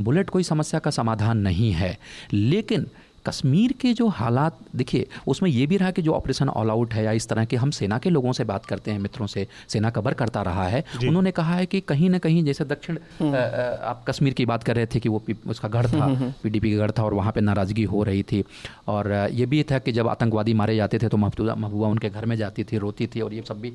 बुलेट कोई समस्या का समाधान नहीं है लेकिन कश्मीर के जो हालात देखिए उसमें ये भी रहा कि जो ऑपरेशन ऑल आउट है या इस तरह के हम सेना के लोगों से बात करते हैं मित्रों से सेना कबर करता रहा है। उन्होंने कहा है कि कहीं ना कहीं जैसे दक्षिण हम्म। आप कश्मीर की बात कर रहे थे कि वो उसका गढ़ था पीडीपी हम्म, हम्म, का गढ़ था और वहाँ पर नाराज़गी हो रही थी। और ये भी था कि जब आतंकवादी मारे जाते थे तो महबूबा महबूबा उनके घर में जाती थी रोती थी और ये सब भी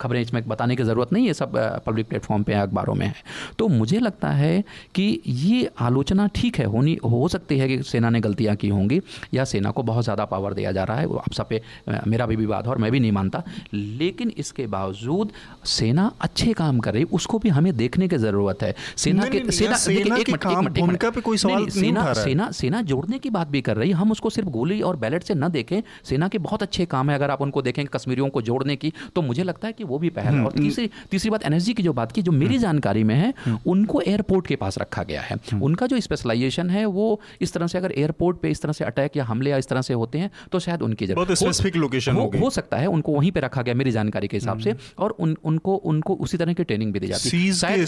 खबरें इसमें बताने की ज़रूरत नहीं है सब पब्लिक प्लेटफॉर्म पे अखबारों में है। तो मुझे लगता है कि ये आलोचना ठीक है होनी हो सकती है कि सेना ने गलतियाँ की होंगी। या सेना को बहुत ज़्यादा पावर दिया जा रहा है वो आप सब पे मेरा भी विवाद है और मैं भी नहीं मानता। लेकिन इसके बावजूद सेना अच्छे काम कर रही उसको भी हमें देखने की ज़रूरत है। सेना के सेना एक पे कोई सवाल सेना सेना सेना जोड़ने की बात भी कर रही हम उसको सिर्फ़ गोली और बैलेट से न देखें सेना के बहुत अच्छे काम है। अगर आप उनको देखें कश्मीरियों को जोड़ने की तो मुझे लगता है कि वो भी पहल है। और हम्म, तीसरी तीसरी बात एनएसजी की जो बात की जो मेरी हम्म। जानकारी में है हम्म। उनको एयरपोर्ट के पास रखा गया है। उनका जो स्पेशलाइजेशन है वो इस तरह से अगर एयरपोर्ट पे इस तरह से अटैक या हमले या इस तरह से होते हैं तो शायद उनकी ज़रूरत स्पेसिफिक लोकेशन हो, हो सकता है उनको वहीं पे रखा गया मेरी जानकारी के हिसाब से हम्म। और उन उनको उनको उसी तरह की ट्रेनिंग भी दी जाती है। शायद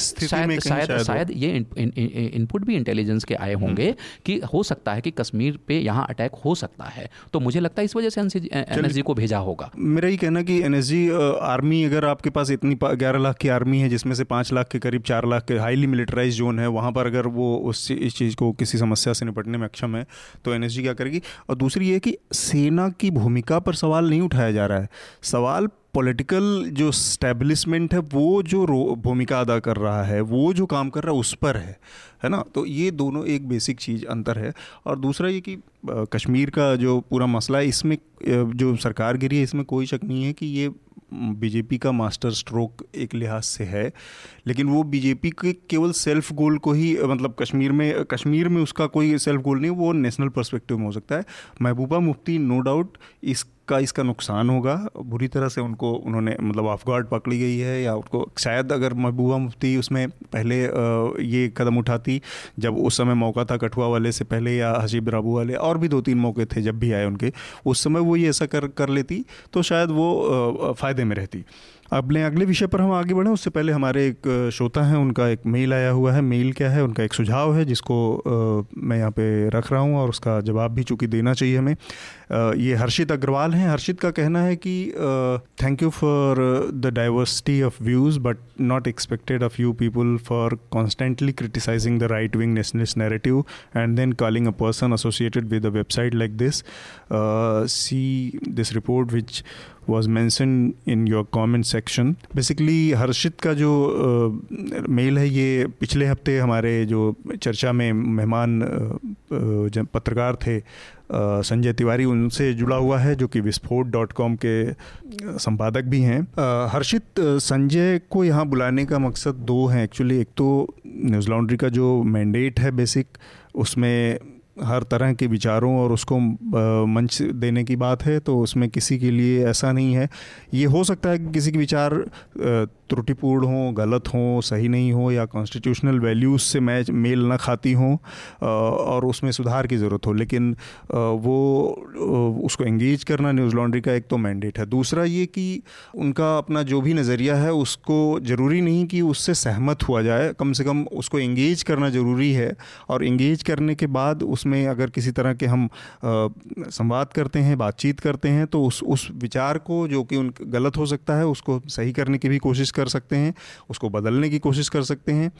शायद शायद ये इनपुट भी इंटेलिजेंस के आए होंगे हम्म। कि हो सकता है कि कश्मीर पे यहाँ अटैक हो सकता है। तो मुझे लगता है इस वजह से एनएसजी को भेजा होगा। मेरा ये कहना कि एनएसजी आर्मी अगर आपके पास इतनी ग्यारह लाख की आर्मी है जिसमें से पाँच लाख के करीब चार लाख के हाईली मिलिटराइज जोन है वहाँ पर अगर वो उस इस चीज़ को किसी समस्या से निपटने में अक्षम है तो एनएसजी क्या करेगी? और दूसरी ये कि सेना की भूमिका पर सवाल नहीं उठाया जा रहा है। सवाल पॉलिटिकल जो स्टैब्लिशमेंट है, वो जो भूमिका अदा कर रहा है, वो जो काम कर रहा है, उस पर है है ना? तो ये दोनों एक बेसिक चीज़ अंतर है। और दूसरा ये कि कश्मीर का जो पूरा मसला है, इसमें जो सरकार गिरी है, इसमें कोई शक नहीं है कि ये बीजेपी का मास्टर स्ट्रोक एक लिहाज से है, लेकिन वो बीजेपी के केवल सेल्फ गोल को ही मतलब कश्मीर में कश्मीर में उसका कोई सेल्फ गोल नहीं, वो नेशनल परस्पेक्टिव में हो सकता है। महबूबा मुफ्ती, नो डाउट, इस का इसका नुकसान होगा। बुरी तरह से उनको, उन्होंने मतलब ऑफ़ गार्ड पकड़ी गई है या उनको, शायद अगर महबूबा मुफ्ती उसमें पहले ये कदम उठाती, जब उस समय मौका था कठुआ वाले से पहले या हसीब राबू वाले, और भी दो तीन मौके थे जब भी आए उनके, उस समय वो ये ऐसा कर कर लेती तो शायद वो फ़ायदे में रहती। अपने अगले विषय पर हम आगे बढ़ें, उससे पहले हमारे एक श्रोता हैं, उनका एक मेल आया हुआ है। मेल क्या है? उनका एक सुझाव है, जिसको मैं यहाँ पे रख रहा हूँ और उसका जवाब भी चूँकि देना चाहिए हमें। ये हर्षित अग्रवाल हैं। हर्षित का कहना है कि thank you for the diversity of views but not expected of you people for constantly criticising the right wing nationalist narrative and then calling a person associated with a website like this see this report which was mentioned in your comment section basically Harshit का जो मेल है, ये पिछले हफ़्ते हमारे जो चर्चा में मेहमान पत्रकार थे संजय तिवारी उनसे जुड़ा हुआ है, जो कि विस्फोट डॉट कॉम के संपादक भी हैं। हर्षित संजय को यहाँ बुलाने का मकसद दो हैं। एक्चुअली एक तो न्यूज़ लॉन्ड्री का जो मैंडेट है बेसिक उसमें हर तरह के विचारों और उसको मंच देने की बात है तो उसमें किसी के लिए ऐसा नहीं है। ये हो सकता है कि किसी के विचार त्रुटिपूर्ण हो, गलत हो, सही नहीं हो, या कॉन्स्टिट्यूशनल वैल्यूज़ से मैच मेल ना खाती हों और उसमें सुधार की ज़रूरत हो। लेकिन वो उसको एंगेज करना न्यूज़ लॉन्ड्री का एक तो मैंडेट है। दूसरा ये कि उनका अपना जो भी नज़रिया है, उसको ज़रूरी नहीं कि उससे सहमत हुआ जाए। कम से कम उसको एंगेज करना ज़रूरी है, और एंगेज करने के बाद उसमें अगर किसी तरह के हम संवाद करते हैं, बातचीत करते हैं तो उस उस विचार को जो कि उन, गलत हो सकता है, उसको सही करने की भी कोशिश कर सकते हैं, उसको बदलने की कोशिश कर सकते हैं।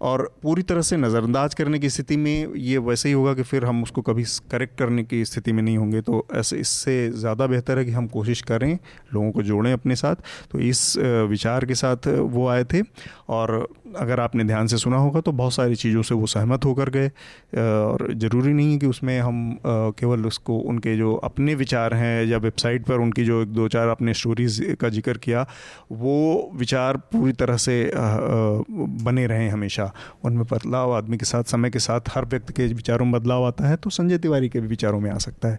और पूरी तरह से नज़रअंदाज करने की स्थिति में ये वैसे ही होगा कि फिर हम उसको कभी करेक्ट करने की स्थिति में नहीं होंगे। तो ऐसे, इससे ज़्यादा बेहतर है कि हम कोशिश करें, लोगों को जोड़ें अपने साथ। तो इस विचार के साथ वो आए थे और अगर आपने ध्यान से सुना होगा तो बहुत सारी चीज़ों से वो सहमत होकर गए। और ज़रूरी नहीं है कि उसमें हम केवल उसको, उनके जो अपने विचार हैं या वेबसाइट पर उनकी जो एक दो चार अपने स्टोरीज़ का ज़िक्र किया, वो विचार पूरी तरह से बने रहें हमेशा। उनमें बदलाव आदमी के साथ, समय के साथ, हर व्यक्ति के विचारों में बदलाव आता है तो संजय तिवारी के भी विचारों में आ सकता है।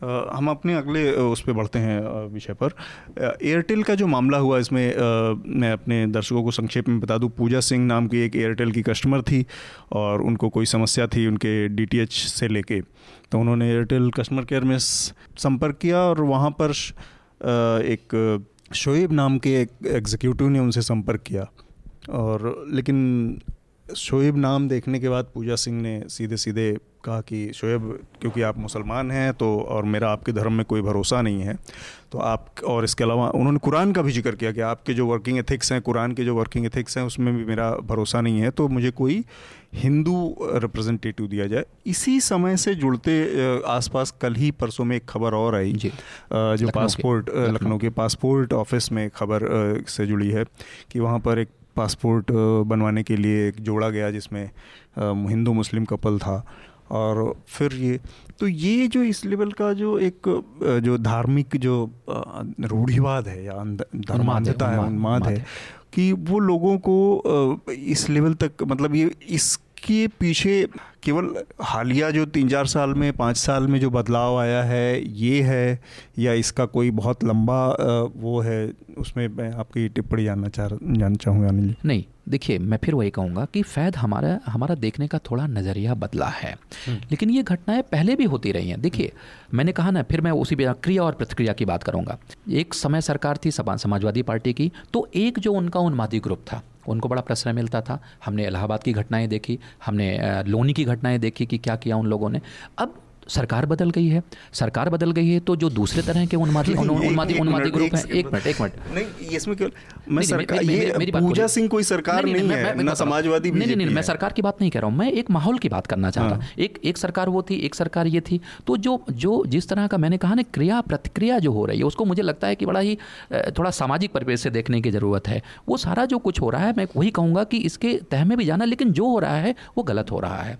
हम अपने अगले उस पर बढ़ते हैं विषय पर। एयरटेल का जो मामला हुआ इसमें मैं अपने दर्शकों को संक्षेप में बता दूँ, पूजा सिंह नाम की एक एयरटेल की कस्टमर थी और उनको कोई समस्या थी उनके डीटीएच से लेके। तो उन्होंने एयरटेल कस्टमर केयर में संपर्क किया और वहाँ पर एक शोएब नाम के एक एग्जीक्यूटिव ने उनसे संपर्क किया। और लेकिन शोएब नाम देखने के बाद पूजा सिंह ने सीधे सीधे कहा कि शोएब क्योंकि आप मुसलमान हैं तो और मेरा आपके धर्म में कोई भरोसा नहीं है तो आप और इसके अलावा उन्होंने कुरान का भी ज़िक्र किया कि आपके जो वर्किंग एथिक्स हैं कुरान के जो वर्किंग एथिक्स हैं उसमें भी मेरा भरोसा नहीं है तो मुझे कोई हिंदू रिप्रेजेंटेटिव दिया जाए। इसी समय से जुड़ते आसपास कल ही परसों में एक खबर और आई जो। पासपोर्ट लखनऊ के। पासपोर्ट ऑफ़िस में खबर से जुड़ी है कि वहाँ पर एक पासपोर्ट बनवाने के लिए एक जोड़ा गया जिसमें हिंदू मुस्लिम कपल था। और फिर ये तो ये जो इस लेवल का जो एक जो धार्मिक जो रूढ़िवाद है या धर्मांधता है उन्माद है कि वो लोगों को इस लेवल तक मतलब ये इस के पीछे केवल हालिया जो तीन चार साल में पाँच साल में जो बदलाव आया है ये है या इसका कोई बहुत लंबा वो है उसमें मैं आपकी टिप्पणी जानना चाह जानना चाहूँगा अनिल नहीं देखिए मैं फिर वही कहूँगा कि फ़ैद हमारा हमारा देखने का थोड़ा नज़रिया बदला है। हम्म। लेकिन ये घटनाएँ पहले भी होती रही हैं। देखिए मैंने कहा ना फिर मैं उसी क्रिया और प्रतिक्रिया की बात करूँगा। एक समय सरकार थी समाजवादी पार्टी की तो एक जो उनका उन्मादी ग्रुप था उनको बड़ा प्रश्रय मिलता था। हमने इलाहाबाद की घटनाएँ देखी हमने लोनी की घटनाएँ देखी कि क्या किया उन लोगों ने। अब सरकार बदल गई है। सरकार बदल गई है तो जो दूसरे तरह के उन्मादी उन्मादी उन्मादी ग्रुप हैं। एक मिनट एक मिनट। नहीं इसमें केवल मैं सरकार ये पूजा सिंह कोई सरकार नहीं है ना समाजवादी नहीं नहीं मैं सरकार की बात नहीं कह रहा हूँ। मैं एक माहौल की बात करना चाहता हाँ। एक एक सरकार वो थी एक सरकार ये थी। तो जो जो जिस तरह का मैंने कहा ना क्रिया प्रतिक्रिया जो हो रही है उसको मुझे लगता है कि बड़ा ही थोड़ा सामाजिक परिवेश से देखने की ज़रूरत है। वो सारा जो कुछ हो रहा है मैं वही कहूँगा कि इसके तह में भी जाना लेकिन जो हो रहा है वो गलत हो रहा है।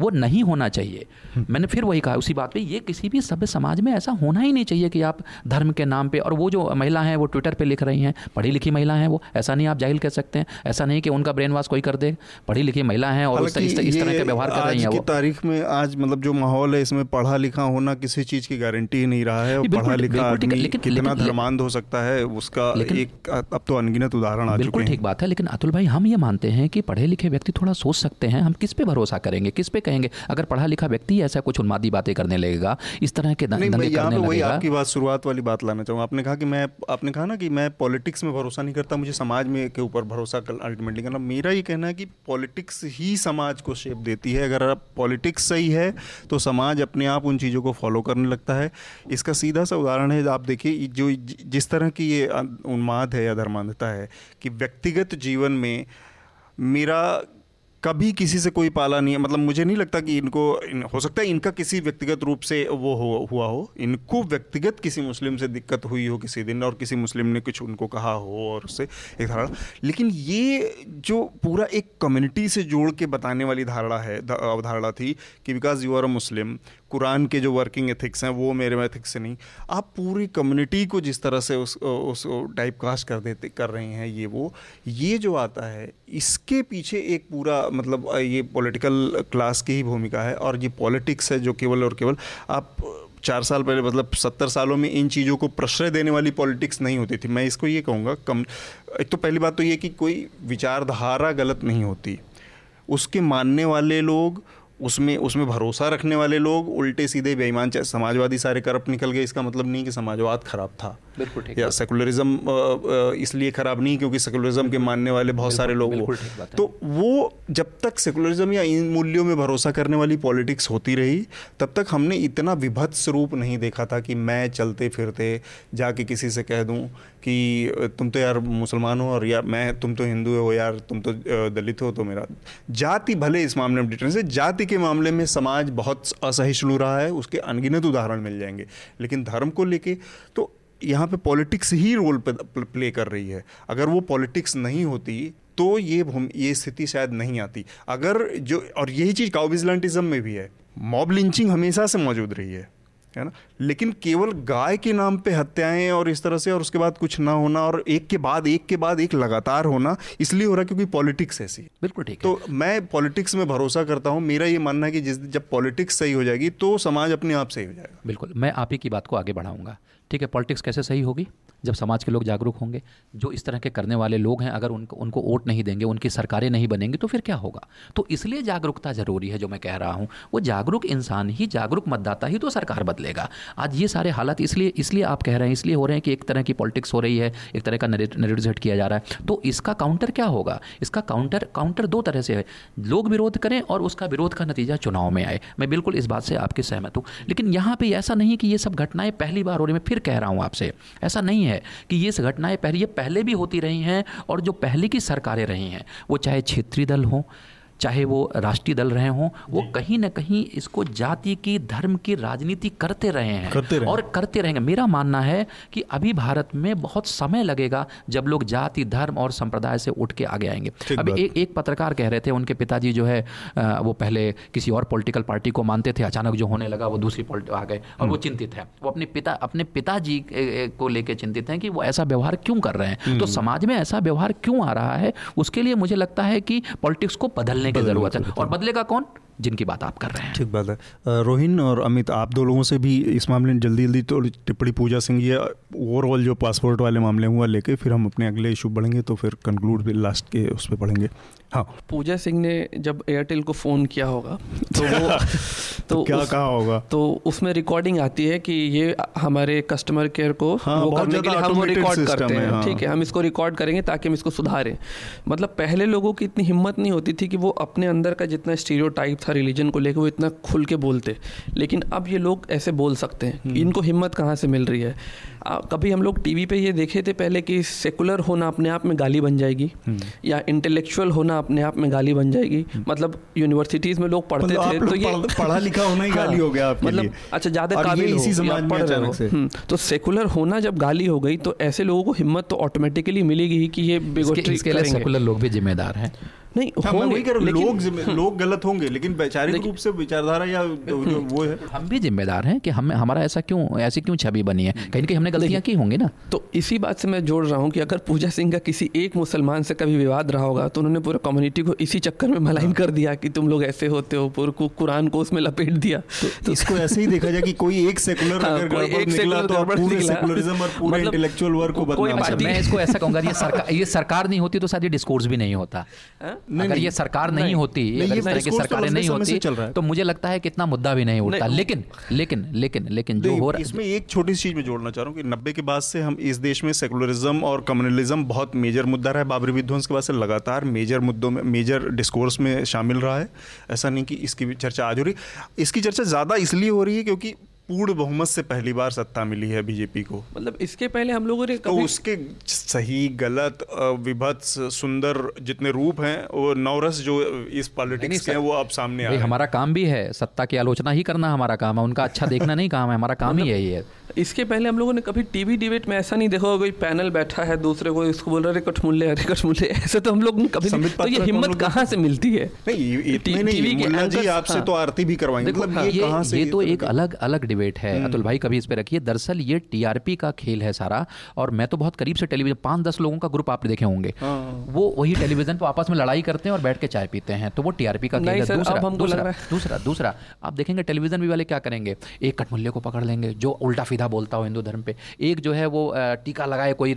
वो नहीं होना चाहिए। मैंने फिर वही कहा उसी बात पे ये किसी भी सभ्य समाज में ऐसा होना ही नहीं चाहिए कि आप धर्म के नाम पे और वो जो महिला हैं वो ट्विटर पे लिख रही हैं पढ़ी लिखी महिला हैं वो ऐसा नहीं आप जाहिल कह सकते हैं ऐसा नहीं कि उनका ब्रेन वॉश कोई कर दे पढ़ी लिखी महिला हैं और इस, इस, इस तरह के व्यवहार कर रही हैं वो। तारीख में आज मतलब जो माहौल है इसमें पढ़ा लिखा होना किसी चीज़ की गारंटी नहीं रहा है पढ़ा लिखा कितना धर्मांध हो सकता है उसका एक अब तो अनगिनत उदाहरण आ बिल्कुल ठीक बात है लेकिन अतुल भाई हम ये मानते हैं कि पढ़े लिखे व्यक्ति थोड़ा सोच सकते हैं हम किस पे भरोसा करेंगे किस पे कहेंगे अगर पढ़ा लिखा व्यक्ति ऐसा कुछ उन्मादी बातें करने लगेगा इस तरह के दंगे करने लगेगा। आपकी बात शुरुआत वाली बात लाना चाहूँगा। आपने कहा कि मैं आपने कहा ना कि मैं पॉलिटिक्स में भरोसा नहीं करता मुझे समाज में के ऊपर भरोसा अल्टीमेटली करना। मेरा ये कहना है कि पॉलिटिक्स ही समाज को शेप देती है। अगर आप पॉलिटिक्स सही है तो समाज अपने आप उन चीज़ों को फॉलो करने लगता है। इसका सीधा सा उदाहरण है आप देखिए जो जिस तरह की ये उन्माद है या धर्मांधता है कि व्यक्तिगत जीवन में मेरा कभी किसी से कोई पाला नहीं है। मतलब मुझे नहीं लगता कि इनको इन, हो सकता है इनका किसी व्यक्तिगत रूप से वो हो हुआ हो। इनको व्यक्तिगत किसी मुस्लिम से दिक्कत हुई हो किसी दिन और किसी मुस्लिम ने कुछ उनको कहा हो और उससे एक धारणा। लेकिन ये जो पूरा एक कम्युनिटी से जोड़ के बताने वाली धारणा है अवधारणा थी कि because you are a Muslim Quran के जो वर्किंग एथिक्स हैं, वो मेरे एथिक्स से नहीं। आप पूरी कम्युनिटी को जिस तरह से उस उस टाइप कास्ट कर देते, कर रहे हैं, ये वो, ये जो आता है, इसके पीछे एक पूरा मतलब ये पॉलिटिकल क्लास की ही भूमिका है और ये पॉलिटिक्स है जो केवल और केवल आप चार साल पहले मतलब सत्तर सालों में इन चीज़ों को प्रश्रय देने वाली पॉलिटिक्स नहीं होती थी। मैं इसको ये कहूँगा, कम, एक तो पहली बात तो ये कि कोई विचारधारा गलत नहीं होती। उसके मानने वाले लोग उसमें उसमें भरोसा रखने वाले लोग उल्टे सीधे बेईमान चाहे समाजवादी सारे करप्ट निकल गए। इसका मतलब नहीं कि समाजवाद खराब था। बिल्कुल ठीक या सेकुलरिज्म इसलिए खराब नहीं क्योंकि सेकुलरिज्म के मानने वाले बहुत सारे लोग वो तो वो जब तक सेकुलरिज्म या इन मूल्यों में भरोसा करने वाली पॉलिटिक्स होती रही तब तक हमने इतना विभत्स रूप नहीं देखा था कि मैं चलते फिरते जाके किसी से कह दूँ कि तुम तो यार मुसलमान हो और यार मैं तुम तो हिंदू हो यार तुम तो दलित हो तो मेरा जाति भले इस मामले में डिफरेंस है जाति के मामले में समाज बहुत असहिष्णु रहा है, उसके अनगिनत उदाहरण मिल जाएँगे। लेकिन धर्म को लेके तो यहाँ पे पॉलिटिक्स ही रोल प्ले कर रही है। अगर वो पॉलिटिक्स नहीं होती तो ये ये स्थिति शायद नहीं आती। अगर जो, और यही चीज़ काउबिजलेंटिज्म में भी है, मॉब लिंचिंग हमेशा से मौजूद रही है है ना? लेकिन केवल गाय के नाम पे हत्याएँ और इस तरह से और उसके बाद कुछ ना होना और एक के बाद एक के बाद एक लगातार होना इसलिए हो रहा है क्योंकि पॉलिटिक्स ऐसी। बिल्कुल ठीक तो मैं पॉलिटिक्स में भरोसा करता हूँ मेरा ये मानना है कि जिस जब पॉलिटिक्स सही हो जाएगी तो समाज अपने आप सही हो जाएगा। बिल्कुल मैं आप ही की बात को आगे बढ़ाऊँगा। ठीक है पॉलिटिक्स कैसे सही होगी? जब समाज के लोग जागरूक होंगे जो इस तरह के करने वाले लोग हैं अगर उनको उनको वोट नहीं देंगे उनकी सरकारें नहीं बनेंगी तो फिर क्या होगा? तो इसलिए जागरूकता ज़रूरी है जो मैं कह रहा हूँ। वो जागरूक इंसान ही जागरूक मतदाता ही तो सरकार बदलेगा। आज ये सारे हालात इसलिए इसलिए आप कह रहे हैं, इसलिए हो रहे हैं कि एक तरह की पॉलिटिक्स हो रही है, एक तरह का नरेटिव सेट किया जा रहा है। तो इसका काउंटर क्या होगा? इसका काउंटर काउंटर दो तरह से है। लोग विरोध करें और उसका विरोध का नतीजा चुनाव में आए। मैं बिल्कुल इस बात से आपकी सहमत हूँ। लेकिन यहाँ पर ऐसा नहीं कि ये सब घटनाएँ पहली बार हो रही मैं फिर कह रहा हूँ आपसे, ऐसा नहीं है कि ये घटनाएँ पहले, ये पहले भी होती रही हैं और जो पहले की सरकारें रही हैं, वो चाहे क्षेत्रीय दल हों चाहे वो राष्ट्रीय दल रहे हों वो कहीं ना कहीं इसको जाति की धर्म की राजनीति करते रहे हैं करते रहे। और करते रहेंगे मेरा मानना है कि अभी भारत में बहुत समय लगेगा जब लोग जाति धर्म और संप्रदाय से उठ के आगे आएँगे अभी एक एक पत्रकार कह रहे थे उनके पिताजी जो है वो पहले किसी और पॉलिटिकल पार्टी को मानते थे अचानक जो होने लगा वो दूसरी आ गए और वो हम्म। चिंतित है वो अपने पिता अपने पिताजी को लेकर चिंतित हैं कि वो ऐसा व्यवहार क्यों कर रहे हैं तो हम्म। समाज में ऐसा व्यवहार क्यों आ रहा है उसके लिए मुझे लगता है कि पॉलिटिक्स को बदलने बदलने की ज़रूरत है। और बदलेगा कौन? जिनकी बात आप कर रहे हैं। ठीक बात है। रोहिन और अमित आप दो लोगों से भी इस मामले में जल्दी जल्दी तो टिप्पणी पूजा सिंह ये ओवरऑल जो पासपोर्ट वाले मामले हुआ लेके फिर हम अपने अगले इशू बढ़ेंगे तो फिर कंक्लूड भी लास्ट के उस पर पढ़ेंगे हाँ। पूजा सिंह ने जब एयरटेल को फ़ोन किया होगा तो वो तो, तो क्या कहा होगा? तो उसमें रिकॉर्डिंग आती है कि ये हमारे कस्टमर केयर को हाँ, वो करने के लिए हम रिकॉर्ड करते हैं हाँ। ठीक है हम इसको रिकॉर्ड करेंगे ताकि हम इसको सुधारें। मतलब पहले लोगों की इतनी हिम्मत नहीं होती थी कि वो अपने अंदर का जितना स्टीरियो था रिलीजन को लेकर वो इतना खुल के बोलते। लेकिन अब ये लोग ऐसे बोल सकते हैं। हम्म। इनको हिम्मत कहाँ से मिल रही है? आ, कभी हम लोग टीवी पे ये देखे थे पहले कि सेकुलर होना अपने आप में गाली बन जाएगी। हम्म। या इंटेलेक्चुअल होना अपने आप में गाली बन जाएगी। हम्म। मतलब यूनिवर्सिटीज में लोग पढ़ते मतलब थे तो ये पढ़ा लिखा होना ही गाली हो गया मतलब अच्छा ज़्यादा काबिल इसी समाज पढ़ रहे हो। तो सेकुलर होना जब गाली हो गई तो ऐसे लोगों को हिम्मत तो ऑटोमेटिकली मिलेगी कि ये बेगोस्ट्री सेकुलर लोग भी जिम्मेदार हैं। नहीं हाँ, होंगे वही कर लोग लोग गलत होंगे लेकिन वैचारिक रूप से विचारधारा या जो वो है। हम भी जिम्मेदार हैं कि हम हमारा ऐसा क्यों ऐसी क्यों छवि बनी है? कहीं कहीं हमने गलतियाँ की होंगी ना। तो इसी बात से मैं जोड़ रहा हूँ कि अगर पूजा सिंह का किसी एक मुसलमान से कभी विवाद रहा होगा तो उन्होंने पूरा कम्युनिटी को इसी चक्कर में मलाइन हाँ। कर दिया कि तुम लोग ऐसे होते हो पूरे कुरान को उसमें लपेट दिया। तो, तो इसको ऐसे ही देखा जाए कि कोई एक सेकुलर हाँ, अगर निकला तो पूरे सेकुलरिज्म और पूरे इंटेलेक्चुअल वर्क को बदनाम मैं इसको ऐसा कहूँगा ये सरकार ये सरकार नहीं होती तो शायद ये डिस्कोर्स भी नहीं होता। अगर ये सरकार सरकार नहीं, नहीं। होती अगर इस तरह की सरकारें नहीं होती तो मुझे लगता है कि इतना मुद्दा भी नहीं उठता। लेकिन लेकिन लेकिन लेकिन जो हो रहा है इसमें एक छोटी सी चीज़ में जोड़ना चाह रहा हूँ कि नब्बे के बाद से हम इस देश में सेकुलरिज्म और कम्युनलिज्म बहुत मेजर मुद्दा रहा है। बाबरी विध्वंस के बाद से लगातार मेजर मुद्दों में मेजर डिस्कोर्स में शामिल रहा है। ऐसा नहीं कि इसकी भी चर्चा आज हो रही। इसकी चर्चा ज़्यादा इसलिए हो रही है क्योंकि पूर्ण बहुमत से पहली बार सत्ता मिली है बीजेपी को। मतलब इसके पहले हम लोगों ने तो उसके सही गलत विभत्स सुंदर जितने रूप हैं वो नवरस जो इस पॉलिटिक्स के हैं वो अब सामने आ हमारा काम भी है सत्ता की आलोचना ही करना हमारा काम है। उनका अच्छा देखना नहीं काम है हमारा काम ही है है इसके पहले हम लोगों ने कभी टीवी डिबेट में ऐसा नहीं देखा कोई पैनल बैठा है दूसरे को इसको बोल रहे कठमुल्ले अरे कठमुल्ले। ऐसे तो हम लोग कभी नहीं तो ये हिम्मत कहाँ से मिलती है? नहीं टीवी के जी आपसे हाँ। तो आरती भी करवाएँगे। मतलब ये ये तो एक अलग अलग डिबेट है। हम्म। अतुल भाई कभी इस पे रखिए। दरअसल ये टीआरपी का खेल है सारा और मैं तो बहुत करीब से टेलीविज़न पाँच दस लोगों का ग्रुप आप देखे होंगे। हाँ। वो वही टेलीविज़न पर आपस में लड़ाई करते हैं और बैठ के चाय पीते हैं। तो वो टीआरपी का खेल है। दूसरा दूसरा दूसरा दूसरा। आप देखेंगे टेलीविज़न भी वाले क्या करेंगे? एक कठमुल्ले को पकड़ लेंगे जो उल्टा सीधा बोलता हो हिंदू धर्म पे। एक जो है वो टीका लगाए कोई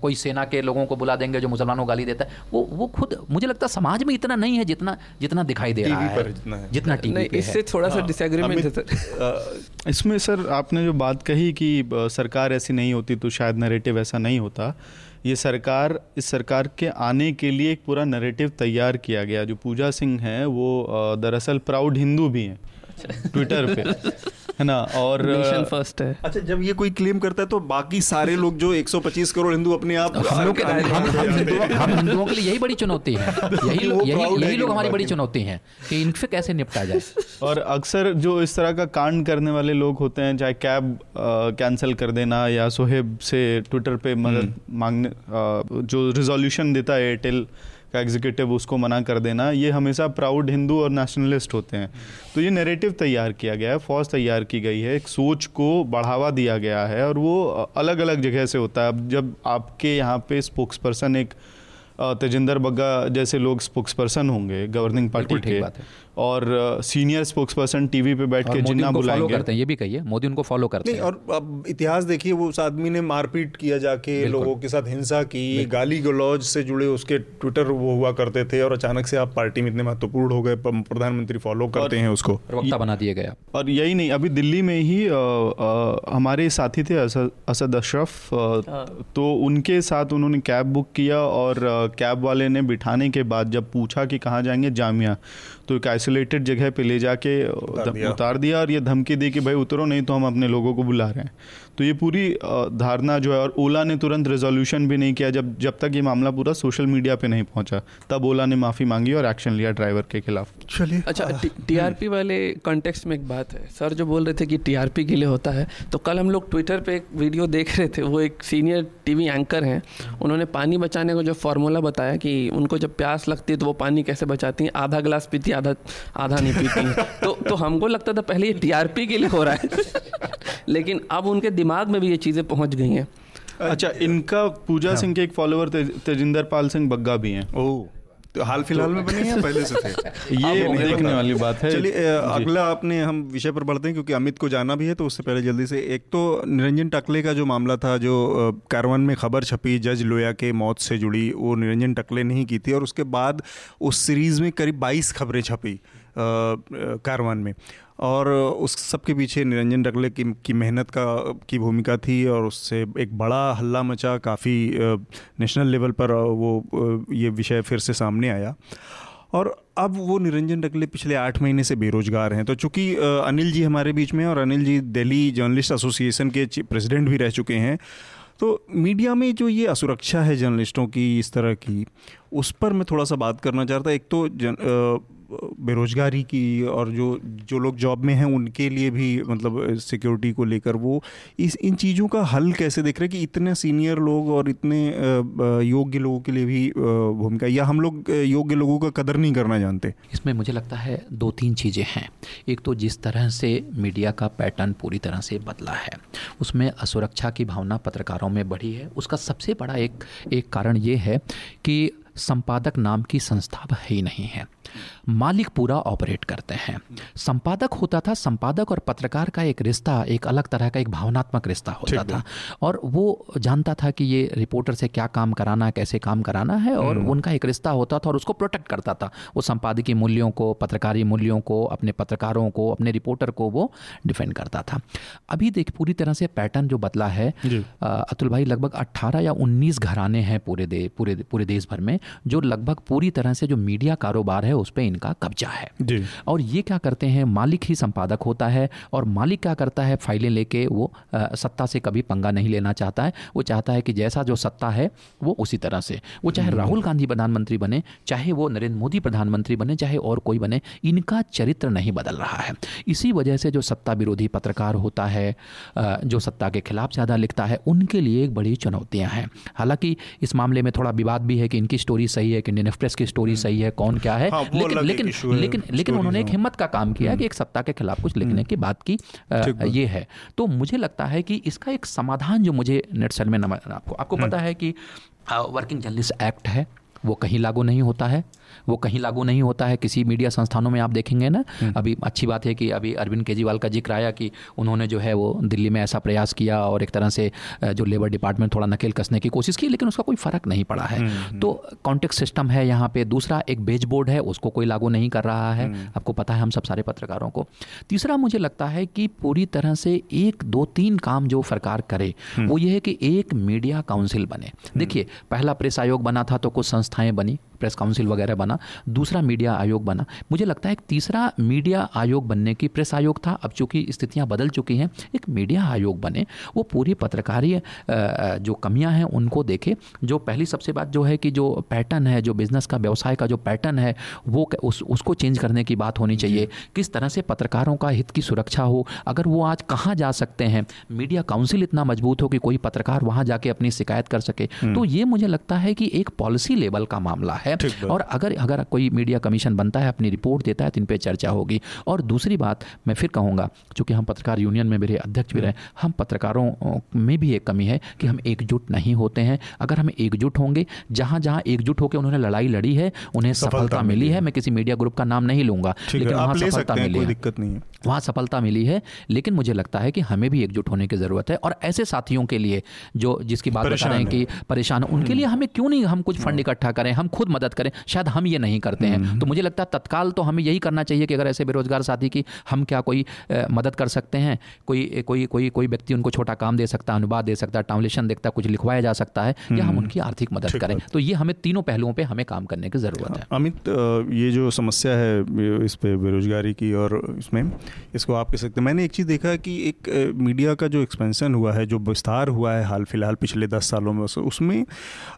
कोई सेना के लोगों को बुला देंगे जो मुसलमानों को गाली देता है। वो वो खुद मुझे लगता है समाज में इतना नहीं है जितना जितना दिखाई दे रहा है। जितना है। जितना टीवी है इससे थोड़ा सा डिसएग्रीमेंट है सर इसमें सर आपने जो बात कही कि सरकार ऐसी नहीं होती तो शायद नरेटिव ऐसा नहीं होता। ये सरकार इस सरकार के आने के लिए एक पूरा नरेटिव तैयार किया गया। जो पूजा सिंह है वो दरअसल प्राउड हिंदू भी हैं। ट्विटर पे। है ना? और नेशन फ़र्स्ट है। अच्छा जब ये कोई क्लेम करता है तो बाकी सारे लोग जो 125 करोड़ हिंदू अपने आप हम लोग हम हम हिंदुओं के लिए यही बड़ी चुनौती है। यही लोग यही यही लोग हमारी बड़ी चुनौती है कि इनसे कैसे निपटा जाए। और अक्सर जो इस तरह का कांड करने वाले लोग होते हैं चाहे कैब कैंसिल कर देना या सोहेब से ट्विटर पे मदद मांगने जो रिजोल्यूशन देता है एयरटेल का एग्जीक्यूटिव उसको मना कर देना ये हमेशा प्राउड हिंदू और नेशनलिस्ट होते हैं तो ये नेरेटिव तैयार किया गया है फौज तैयार की गई है एक सोच को बढ़ावा दिया गया है और वो अलग अलग जगह से होता है अब जब आपके यहाँ पे स्पोक्स पर्सन एक तेजिंदर बग्गा जैसे लोग स्पोक्स पर्सन होंगे गवर्निंग पार्टी के बात है। और सीनियर स्पोक्स पर्सन टीवी पे बैठ के मोदी जिन्ना उनको बुलाएँगे। करते हैं ये भी कहिए मोदी उनको फॉलो करते हैं। और अब इतिहास देखिए वो उस आदमी ने मारपीट किया जाके लोगों के साथ हिंसा की गाली गलौज से जुड़े उसके ट्विटर वो हुआ करते थे और अचानक से आप पार्टी में इतने महत्वपूर्ण हो गए प्रधानमंत्री फॉलो करते हैं उसको। प्रवक्ता बना दिया गया और यही नहीं अभी दिल्ली में ही हमारे साथी थे असद असद अशरफ तो उनके साथ उन्होंने कैब बुक किया और कैब वाले ने बिठाने के बाद जब पूछा कि कहाँ जाएँगे जामिया तो एक आइसोलेटेड जगह पे ले जाके उतार दिया। उतार दिया और ये धमकी दी कि भाई उतरो नहीं तो हम अपने लोगों को बुला रहे हैं तो ये पूरी धारणा जो है और ओला ने तुरंत रेजोल्यूशन भी नहीं किया जब जब तक ये मामला पूरा सोशल मीडिया पे नहीं पहुँचा। तब ओला ने माफ़ी मांगी और एक्शन लिया ड्राइवर के खिलाफ। चलिए अच्छा टीआरपी वाले कॉन्टेक्स्ट में एक बात है। सर जो बोल रहे थे कि टीआरपी के लिए होता है तो कल हम लोग ट्विटर पर एक वीडियो देख रहे थे। वो एक सीनियर टीवी एंकर हैं। उन्होंने पानी बचाने का जो फार्मूला बताया कि उनको जब प्यास लगती है तो वो पानी कैसे बचाती हैं? आधा गिलास पीती आधा आधा नहीं पीती तो तो हमको लगता था पहले ये टीआरपी के लिए हो रहा है। लेकिन अब उनके दिमाग में भी ये चीज़ें पहुँच गई हैं। अच्छा इनका पूजा सिंह के एक फॉलोअर तेज, तेजिंदर पाल सिंह बग्गा भी हैं। ओह तो हाल फ़िलहाल में बने हैं पहले से थे? ये देखने। वाली बात है। चलिए अगला अपने हम विषय पर बढ़ते हैं क्योंकि अमित को जाना भी है तो उससे पहले जल्दी से एक तो निरंजन टकले का जो मामला था जो कारवन में खबर छपी जज लोया के मौत से जुड़ी वो निरंजन टकले ने ही की थी और उसके बाद उस सीरीज़ में करीब बाईस खबरें छपी। कारवन में। और उस सब के पीछे निरंजन टकले की, की मेहनत का की भूमिका थी और उससे एक बड़ा हल्ला मचा काफ़ी नेशनल लेवल पर वो ये विषय फिर से सामने आया। और अब वो निरंजन टकले पिछले आठ महीने से बेरोजगार हैं। तो चूँकि अनिल जी हमारे बीच में और अनिल जी दिल्ली जर्नलिस्ट एसोसिएशन के प्रेसिडेंट भी रह चुके हैं तो मीडिया में जो ये असुरक्षा है जर्नलिस्टों की इस तरह की उस पर मैं थोड़ा सा बात करना चाहता एक तो जन, अ, बेरोजगारी की और जो जो लोग जॉब में हैं उनके लिए भी मतलब सिक्योरिटी को लेकर वो इस इन चीज़ों का हल कैसे देख रहे हैं कि इतने सीनियर लोग और इतने योग्य लोगों के लिए भी भूमिका या हम लोग योग्य लोगों का कदर नहीं करना जानते? इसमें मुझे लगता है दो तीन चीज़ें हैं। एक तो जिस तरह से मीडिया का पैटर्न पूरी तरह से बदला है उसमें असुरक्षा की भावना पत्रकारों में बढ़ी है। उसका सबसे बड़ा एक एक कारण ये है कि संपादक नाम की संस्था ही नहीं है। मालिक पूरा ऑपरेट करते हैं। संपादक होता था संपादक और पत्रकार का एक रिश्ता एक अलग तरह का एक भावनात्मक रिश्ता होता था। और वो जानता था कि ये रिपोर्टर से क्या काम कराना है कैसे काम कराना है और उनका एक रिश्ता होता था और उसको प्रोटेक्ट करता था। वो संपादकीय मूल्यों को पत्रकारी मूल्यों को अपने पत्रकारों को अपने रिपोर्टर को वो डिफेंड करता था। अभी देख पूरी तरह से पैटर्न जो बदला है अतुल भाई लगभग 18 या 19 घराने हैं पूरे दे पूरे पूरे देश भर में जो लगभग पूरी तरह से जो मीडिया कारोबार है उस पर इनका कब्जा है। और ये क्या करते हैं? मालिक ही संपादक होता है और मालिक क्या करता है? फाइलें लेके वो अ, सत्ता से कभी पंगा नहीं लेना चाहता है। वो चाहता है कि जैसा जो सत्ता है वो उसी तरह से। वो चाहे राहुल गांधी प्रधानमंत्री बने चाहे वो नरेंद्र मोदी प्रधानमंत्री बने चाहे और कोई बने इनका चरित्र नहीं बदल रहा है। इसी वजह से जो सत्ता विरोधी पत्रकार होता है जो सत्ता के खिलाफ ज़्यादा लिखता है उनके लिए एक बड़ी चुनौतियाँ हैं। हालाँकि इस मामले में थोड़ा विवाद भी है कि इनकी स्टोरी सही है कि इंडियन एक्सप्रेस की स्टोरी सही है कौन क्या है हाँ, लेकिन लेकिन लेकिन लेकिन उन्होंने एक हिम्मत का काम किया कि एक सत्ता के खिलाफ कुछ लिखने की बात की ये है। तो मुझे लगता है कि इसका एक समाधान जो मुझे नेटसेल में आपको आपको पता है कि वर्किंग जर्नलिस्ट एक्ट है वो कहीं लागू नहीं होता है। वो कहीं लागू नहीं होता है। किसी मीडिया संस्थानों में आप देखेंगे ना अभी अच्छी बात है कि अभी अरविंद केजरीवाल का ज़िक्र आया कि उन्होंने जो है वो दिल्ली में ऐसा प्रयास किया और एक तरह से जो लेबर डिपार्टमेंट थोड़ा नकेल कसने की कोशिश की लेकिन उसका कोई फ़र्क नहीं पड़ा है। तो कॉन्टेक्ट सिस्टम है यहाँ पे। दूसरा एक बेच बोर्ड है उसको कोई लागू नहीं कर रहा है। आपको पता है हम सब सारे पत्रकारों को। तीसरा मुझे लगता है कि पूरी तरह से एक दो तीन काम जो सरकार करे वो ये है कि एक मीडिया काउंसिल बने। देखिए पहला प्रेस आयोग बना था तो कुछ संस्थाएँ बनी। प्रेस काउंसिल वगैरह बना दूसरा मीडिया आयोग बना। मुझे लगता है एक तीसरा मीडिया आयोग बनने की प्रेस आयोग था। अब चूँकि स्थितियाँ बदल चुकी हैं एक मीडिया आयोग बने। वो पूरी पत्रकारी जो कमियाँ हैं उनको देखे। जो पहली सबसे बात जो है कि जो पैटर्न है जो बिज़नेस का व्यवसाय का जो पैटर्न है वो उस उसको चेंज करने की बात होनी चाहिए। किस तरह से पत्रकारों का हित की सुरक्षा हो अगर वो आज कहाँ जा सकते हैं? मीडिया काउंसिल इतना मज़बूत हो कि कोई पत्रकार वहाँ जाके अपनी शिकायत कर सके। तो ये मुझे लगता है कि एक पॉलिसी लेवल का मामला है। बात। और अगर अगर कोई मीडिया कमीशन बनता है अपनी रिपोर्ट देता है तो इन पर चर्चा होगी। और दूसरी बात मैं फिर कहूँगा चूँकि हम पत्रकार यूनियन में मेरे अध्यक्ष भी रहे हम पत्रकारों में भी एक कमी है कि हम एकजुट नहीं होते हैं। अगर हम एकजुट होंगे जहाँ जहाँ एकजुट होकर उन्होंने लड़ाई लड़ी है उन्हें सफलता मिली है मैं किसी मीडिया ग्रुप का नाम नहीं लूँगा लेकिन वहाँ सफलता मिली है। दिक्कत नहीं है। वहाँ सफलता मिली है लेकिन मुझे लगता है कि हमें भी एकजुट होने की ज़रूरत है। और ऐसे साथियों के लिए जो जिसकी बात बता रहे हैं हैं। कि परेशान उनके लिए हमें क्यों नहीं हम कुछ फंड इकट्ठा करें हम खुद मदद करें। शायद हम ये नहीं करते हैं। तो मुझे लगता है तत्काल तो हमें यही करना चाहिए कि अगर ऐसे बेरोजगार साथी की हम क्या कोई मदद कर सकते हैं? कोई कोई कोई कोई व्यक्ति उनको छोटा काम दे सकता है अनुवाद दे सकता है ट्रांसलेशन देखता है कुछ लिखवाया जा सकता है या हम उनकी आर्थिक मदद करें। तो ये हमें तीनों पहलुओं पर हमें काम करने की ज़रूरत है अमित ये जो समस्या है इस पर बेरोजगारी की और इसमें इसको आप कह सकते हैं। मैंने एक चीज़ देखा कि एक मीडिया का जो एक्सपेंशन हुआ है जो विस्तार हुआ है हाल फ़िलहाल पिछले दस सालों में उसमें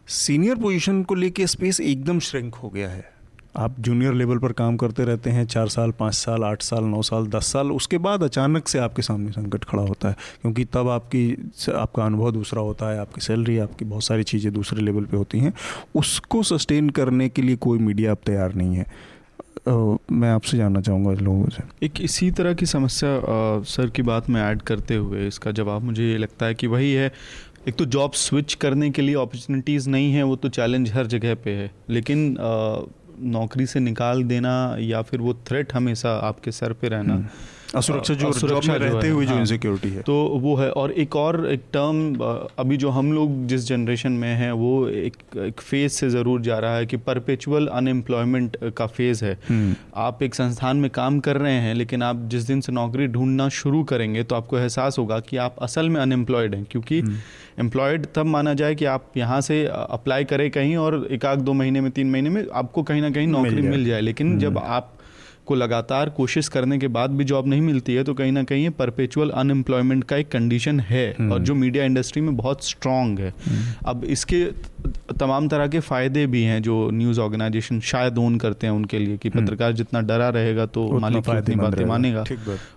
सीनियर पोजीशन को लेके स्पेस एकदम श्रिंक हो गया है। आप जूनियर लेवल पर काम करते रहते हैं चार साल पाँच साल आठ साल नौ साल दस साल उसके बाद अचानक से आपके सामने संकट खड़ा होता है क्योंकि तब आपकी आपका अनुभव दूसरा होता है आपकी सैलरी आपकी बहुत सारी चीज़ें दूसरे लेवल पे होती हैं। उसको सस्टेन करने के लिए कोई मीडिया अब तैयार नहीं है। मैं आपसे जानना चाहूँगा लोगों से। एक इसी तरह की समस्या अ, सर की बात में ऐड करते हुए इसका जवाब मुझे ये लगता है कि वही है एक तो जॉब स्विच करने के लिए अपॉर्चुनिटीज़ नहीं है वो तो चैलेंज हर जगह पे है। लेकिन आ, नौकरी से निकाल देना या फिर वो थ्रेट हमेशा आपके सर पे रहना असुरक्षा जो असुरक्षा जॉब में रहते हुए जो हाँ। इनसिक्योरिटी है तो वो है और एक और एक टर्म अभी जो हम लोग जिस जनरेशन में हैं वो एक एक फ़ेज़ से ज़रूर जा रहा है कि परपेचुअल अनएम्प्लॉयमेंट का फ़ेज़ है हम्म। आप एक संस्थान में काम कर रहे हैं लेकिन आप जिस दिन से नौकरी ढूंढना शुरू करेंगे तो आपको एहसास होगा कि आप असल में अनएम्प्लॉयड हैं क्योंकि एम्प्लॉयड तब माना जाए कि आप यहाँ से अप्लाई करें कहीं और एक आध दो महीने में तीन महीने में आपको कहीं ना कहीं नौकरी जाए। मिल जाए लेकिन जब आप को लगातार कोशिश करने के बाद भी जॉब नहीं मिलती है तो कहीं ना कहीं परपेचुअल अनएम्प्लॉयमेंट का एक कंडीशन है और जो मीडिया इंडस्ट्री में बहुत स्ट्रांग है। अब इसके तमाम तरह के फ़ायदे भी हैं जो न्यूज़ ऑर्गेनाइजेशन शायद ओन करते हैं उनके लिए कि पत्रकार जितना डरा रहेगा तो मालिक उतनी बातें मानेगा।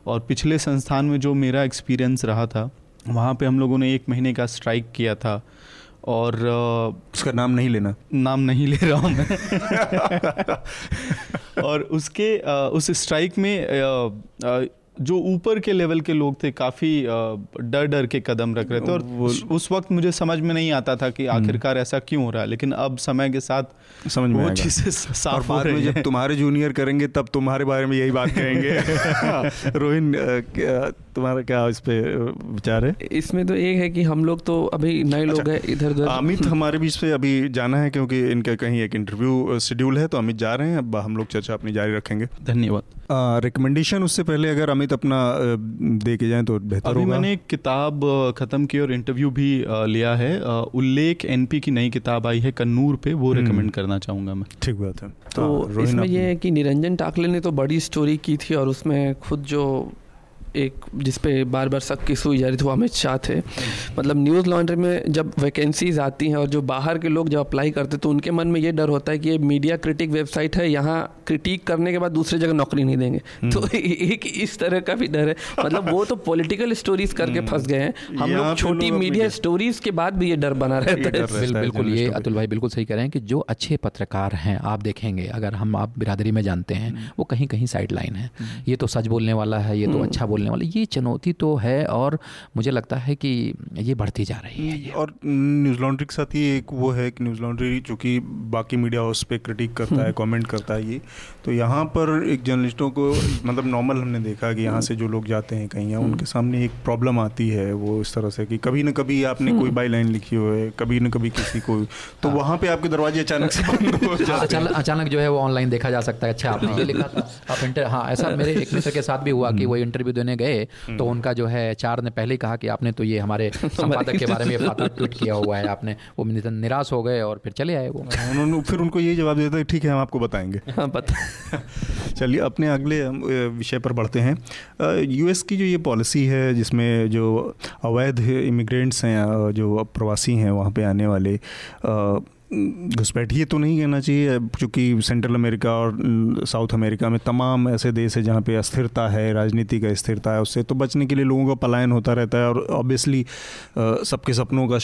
और पिछले संस्थान में जो मेरा एक्सपीरियंस रहा था वहाँ पे हम लोगों ने एक महीने का स्ट्राइक किया था। और उसका नाम नहीं लेना। नाम नहीं ले रहा हूँ मैं। और उसके उस स्ट्राइक में जो ऊपर के लेवल के लोग थे काफ़ी डर डर के कदम रख रहे थे और उस, उस वक्त मुझे समझ में नहीं आता था कि आखिरकार ऐसा क्यों हो रहा है लेकिन अब समय के साथ समझ में वो। चीज़ें और साफ़ हो में रही जब तुम्हारे जूनियर करेंगे तब तुम्हारे बारे में यही बात कहेंगे। रोहिन तुम्हारा क्या इस पे विचार है? इसमें तो एक है कि हम लोग तो अभी नए अच्छा, लोग हैं इधर उधर अमित हमारे बीच पे अभी जाना है क्योंकि इनका कहीं एक इंटरव्यू शेड्यूल है तो अमित जा रहे हैं। अब हम लोग चर्चा अपनी जारी रखेंगे। धन्यवाद। रिकमेंडेशन उससे पहले अगर अमित अपना दे के जाएँ तो बेहतर अभी होगा। मैंने एक किताब खत्म की और इंटरव्यू भी लिया है। उल्लेख एनपी की नई किताब आई है कन्नूर पे वो हम्म। रिकमेंड करना चाहूँगा मैं। ठीक बात है। तो हाँ, इसमें ये है कि निरंजन टाकले ने तो बड़ी स्टोरी की थी और उसमें खुद जो एक जिस पे बार बार शक किस हुई जा रही थी वो अमित शाह थे। मतलब न्यूज़ लॉन्ड्री में जब वैकेंसीज आती हैं और जो बाहर के लोग जब अप्लाई करते तो उनके मन में ये डर होता है कि ये मीडिया क्रिटिक वेबसाइट है यहाँ क्रिटिक करने के बाद दूसरी जगह नौकरी नहीं देंगे। हम्म। तो एक इस तरह का भी डर है। मतलब वो तो पॉलिटिकल स्टोरीज करके हम्म। फंस गए हैं। हम लोग छोटी मीडिया स्टोरीज के बाद भी ये डर बना रहता है। बिल, बिल्कुल ये अतुल भाई बिल्कुल सही कह रहे हैं कि जो अच्छे पत्रकार हैं आप देखेंगे अगर हम आप बिरादरी में जानते हैं वो कहीं कहीं साइड लाइन है ये तो सच बोलने वाला है ये तो अच्छा बोलने वाला है ये चुनौती तो है और मुझे लगता है कि ये बढ़ती जा रही है और न्यूज़ लॉन्ड्री के साथ ही एक वो है कि न्यूज़ लॉन्ड्री चूँकि बाकी मीडिया हाउस पे क्रिटिक करता है कमेंट करता है ये। तो यहाँ पर एक जर्नलिस्टों को मतलब नॉर्मल हमने देखा कि यहाँ से जो लोग जाते हैं कहीं यहाँ उनके सामने एक प्रॉब्लम आती है वो इस तरह से कि कभी न कभी आपने कोई बाई लाइन लिखी हो है कभी न कभी किसी को तो वहाँ पे आपके दरवाजे अचानक से बंद हो जाते हैं। अचानक अचानक जो है वो ऑनलाइन देखा जा सकता है अच्छा आपने ये लिखा था आप इंटर हाँ ऐसा मेरे एक मित्र के साथ भी हुआ कि वो इंटरव्यू देने गए तो उनका जो है चार ने पहले ही कहा कि आपने तो ये हमारे संपादक के बारे में ट्वीट किया हुआ है आपने वो निराश हो गए और फिर चले आए वो। उन्होंने फिर उनको ये जवाब देता है ठीक है हम आपको बताएँगे। हाँ चलिए अपने अगले विषय पर बढ़ते हैं। यूएस की जो ये पॉलिसी है जिसमें जो अवैध इमिग्रेंट्स हैं जो प्रवासी हैं वहाँ पे आने वाले अ, घुसपैठिए तो नहीं कहना चाहिए क्योंकि सेंट्रल अमेरिका और साउथ अमेरिका में तमाम ऐसे देश है जहाँ पे अस्थिरता है राजनीति का स्थिरता है उससे तो बचने के लिए लोगों का पलायन होता रहता है और ऑब्वियसली सबके सपनों का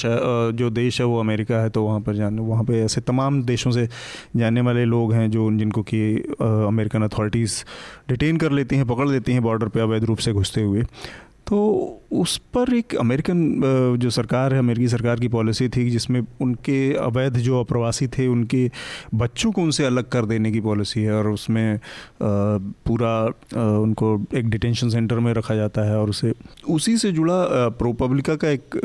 जो देश है वो अमेरिका है तो वहाँ पर जाने वहाँ पे ऐसे तमाम देशों से जाने वाले लोग हैं जो जिनको कि अमेरिकन अथॉरिटीज़ डिटेन कर लेती हैं पकड़ लेती हैं बॉर्डर पर अवैध रूप से घुसते हुए। तो उस पर एक अमेरिकन जो सरकार है, अमेरिकी सरकार की पॉलिसी थी जिसमें उनके अवैध जो अप्रवासी थे, उनके बच्चों को उनसे अलग कर देने की पॉलिसी है और उसमें पूरा उनको एक डिटेंशन सेंटर में रखा जाता है और उसे, उसी से जुड़ा प्रोपब्लिका का एक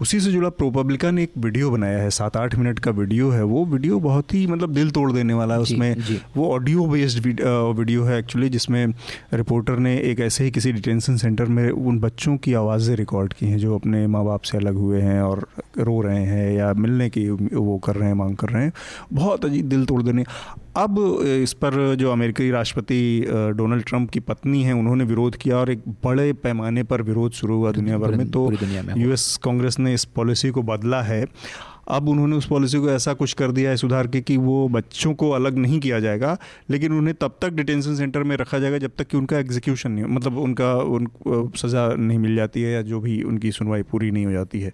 उसी से जुड़ा प्रो पब्लिका ने एक वीडियो बनाया है सात आठ मिनट का वीडियो है। वो वीडियो बहुत ही मतलब दिल तोड़ देने वाला है उसमें। जी। वो ऑडियो बेस्ड वीडियो है एक्चुअली जिसमें रिपोर्टर ने एक ऐसे ही किसी डिटेंशन सेंटर में उन बच्चों की आवाज़ें रिकॉर्ड की हैं जो अपने माँ बाप से अलग हुए हैं और रो रहे हैं या मिलने की वो कर रहे हैं मांग कर रहे हैं। बहुत अजीब दिल तोड़ देने अब इस पर जो अमेरिकी राष्ट्रपति डोनाल्ड ट्रंप की पत्नी हैं उन्होंने विरोध किया और एक बड़े पैमाने पर विरोध शुरू हुआ दुनिया भर में। तो हुआ। यूएस कांग्रेस ने इस पॉलिसी को बदला है। अब उन्होंने उस पॉलिसी को ऐसा कुछ कर दिया है सुधार के कि वो बच्चों को अलग नहीं किया जाएगा लेकिन उन्हें तब तक डिटेंशन सेंटर में रखा जाएगा जब तक कि उनका एग्जीक्यूशन नहीं मतलब उनका उन सज़ा नहीं मिल जाती है या जो भी उनकी सुनवाई पूरी नहीं हो जाती है।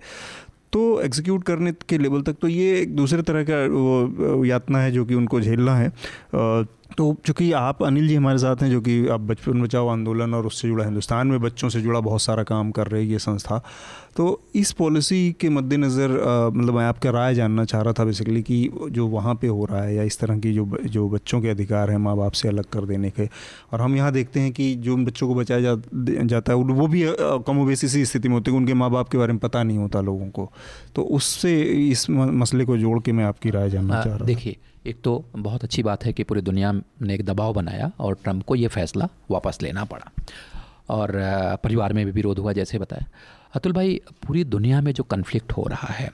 तो एग्जीक्यूट करने के लेवल तक तो ये एक दूसरे तरह का वो, यातना है जो कि उनको झेलना है। तो चूँकि आप अनिल जी हमारे साथ हैं जो कि आप बचपन बचाओ आंदोलन और उससे जुड़ा हिंदुस्तान में बच्चों से जुड़ा बहुत सारा काम कर रही है ये संस्था। तो इस पॉलिसी के मद्देनज़र मतलब मैं आपका राय जानना चाह रहा था बेसिकली कि जो वहाँ पे हो रहा है या इस तरह की जो जो बच्चों के अधिकार हैं माँ बाप से अलग कर देने के। और हम यहाँ देखते हैं कि जो बच्चों को बचाया जा, जाता है वो भी कम सी स्थिति में होती है उनके माँ बाप के बारे में पता नहीं होता लोगों को। तो उससे इस मसले को जोड़ के मैं आपकी राय जानना हाँ, चाह रहा था। देखिए एक तो बहुत अच्छी बात है कि पूरी दुनिया ने एक दबाव बनाया और ट्रंप को ये फैसला वापस लेना पड़ा। और परिवार में भी विरोध हुआ जैसे बताया। अतुल भाई, पूरी दुनिया में जो कन्फ्लिक्ट हो रहा है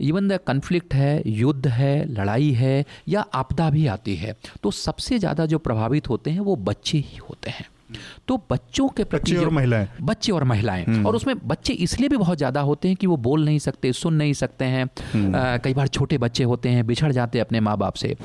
इवन द कन्फ्लिक्ट है, युद्ध है, लड़ाई है या आपदा भी आती है तो सबसे ज़्यादा जो प्रभावित होते हैं वो बच्चे ही होते हैं। तो बच्चों के प्रति बच्चे और महिलाएँ। बच्चे और महिलाएँ और उसमें बच्चे इसलिए भी बहुत ज़्यादा होते हैं कि वो बोल नहीं सकते सुन नहीं सकते हैं। अ, कई बार छोटे बच्चे होते हैं बिछड़ जाते हैं अपने माँ बाप से।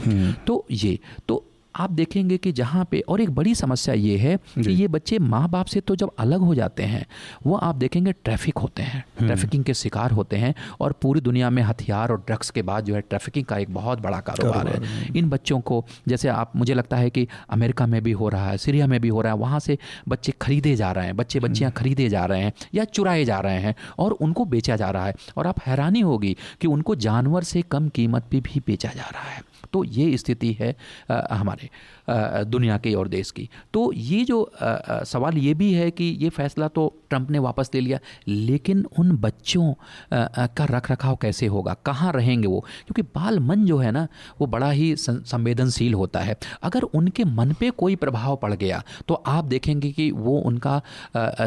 तो ये तो आप देखेंगे कि जहाँ पे और एक बड़ी समस्या ये है कि ये बच्चे माँ बाप से तो जब अलग हो जाते हैं वो आप देखेंगे ट्रैफ़िक होते हैं ट्रैफिकिंग के शिकार होते हैं और पूरी दुनिया में हथियार और ड्रग्स के बाद जो है ट्रैफिकिंग का एक बहुत बड़ा कारोबार है। इन बच्चों को जैसे आप मुझे लगता है कि अमेरिका में भी हो रहा है सीरिया में भी हो रहा है वहाँ से बच्चे खरीदे जा रहे हैं बच्चे बच्चियाँ खरीदे जा रहे हैं या चुराए जा रहे हैं और उनको बेचा जा रहा है और आप हैरानी होगी कि उनको जानवर से कम कीमत पर भी बेचा जा रहा है। तो ये स्थिति है अ, हमारे अ, दुनिया की और देश की। तो ये जो अ, सवाल ये भी है कि ये फैसला तो ट्रंप ने वापस ले लिया लेकिन उन बच्चों का रख रखाव कैसे होगा? कहाँ रहेंगे वो? क्योंकि बाल मन जो है ना वो बड़ा ही संवेदनशील होता है। अगर उनके मन पे कोई प्रभाव पड़ गया तो आप देखेंगे कि वो उनका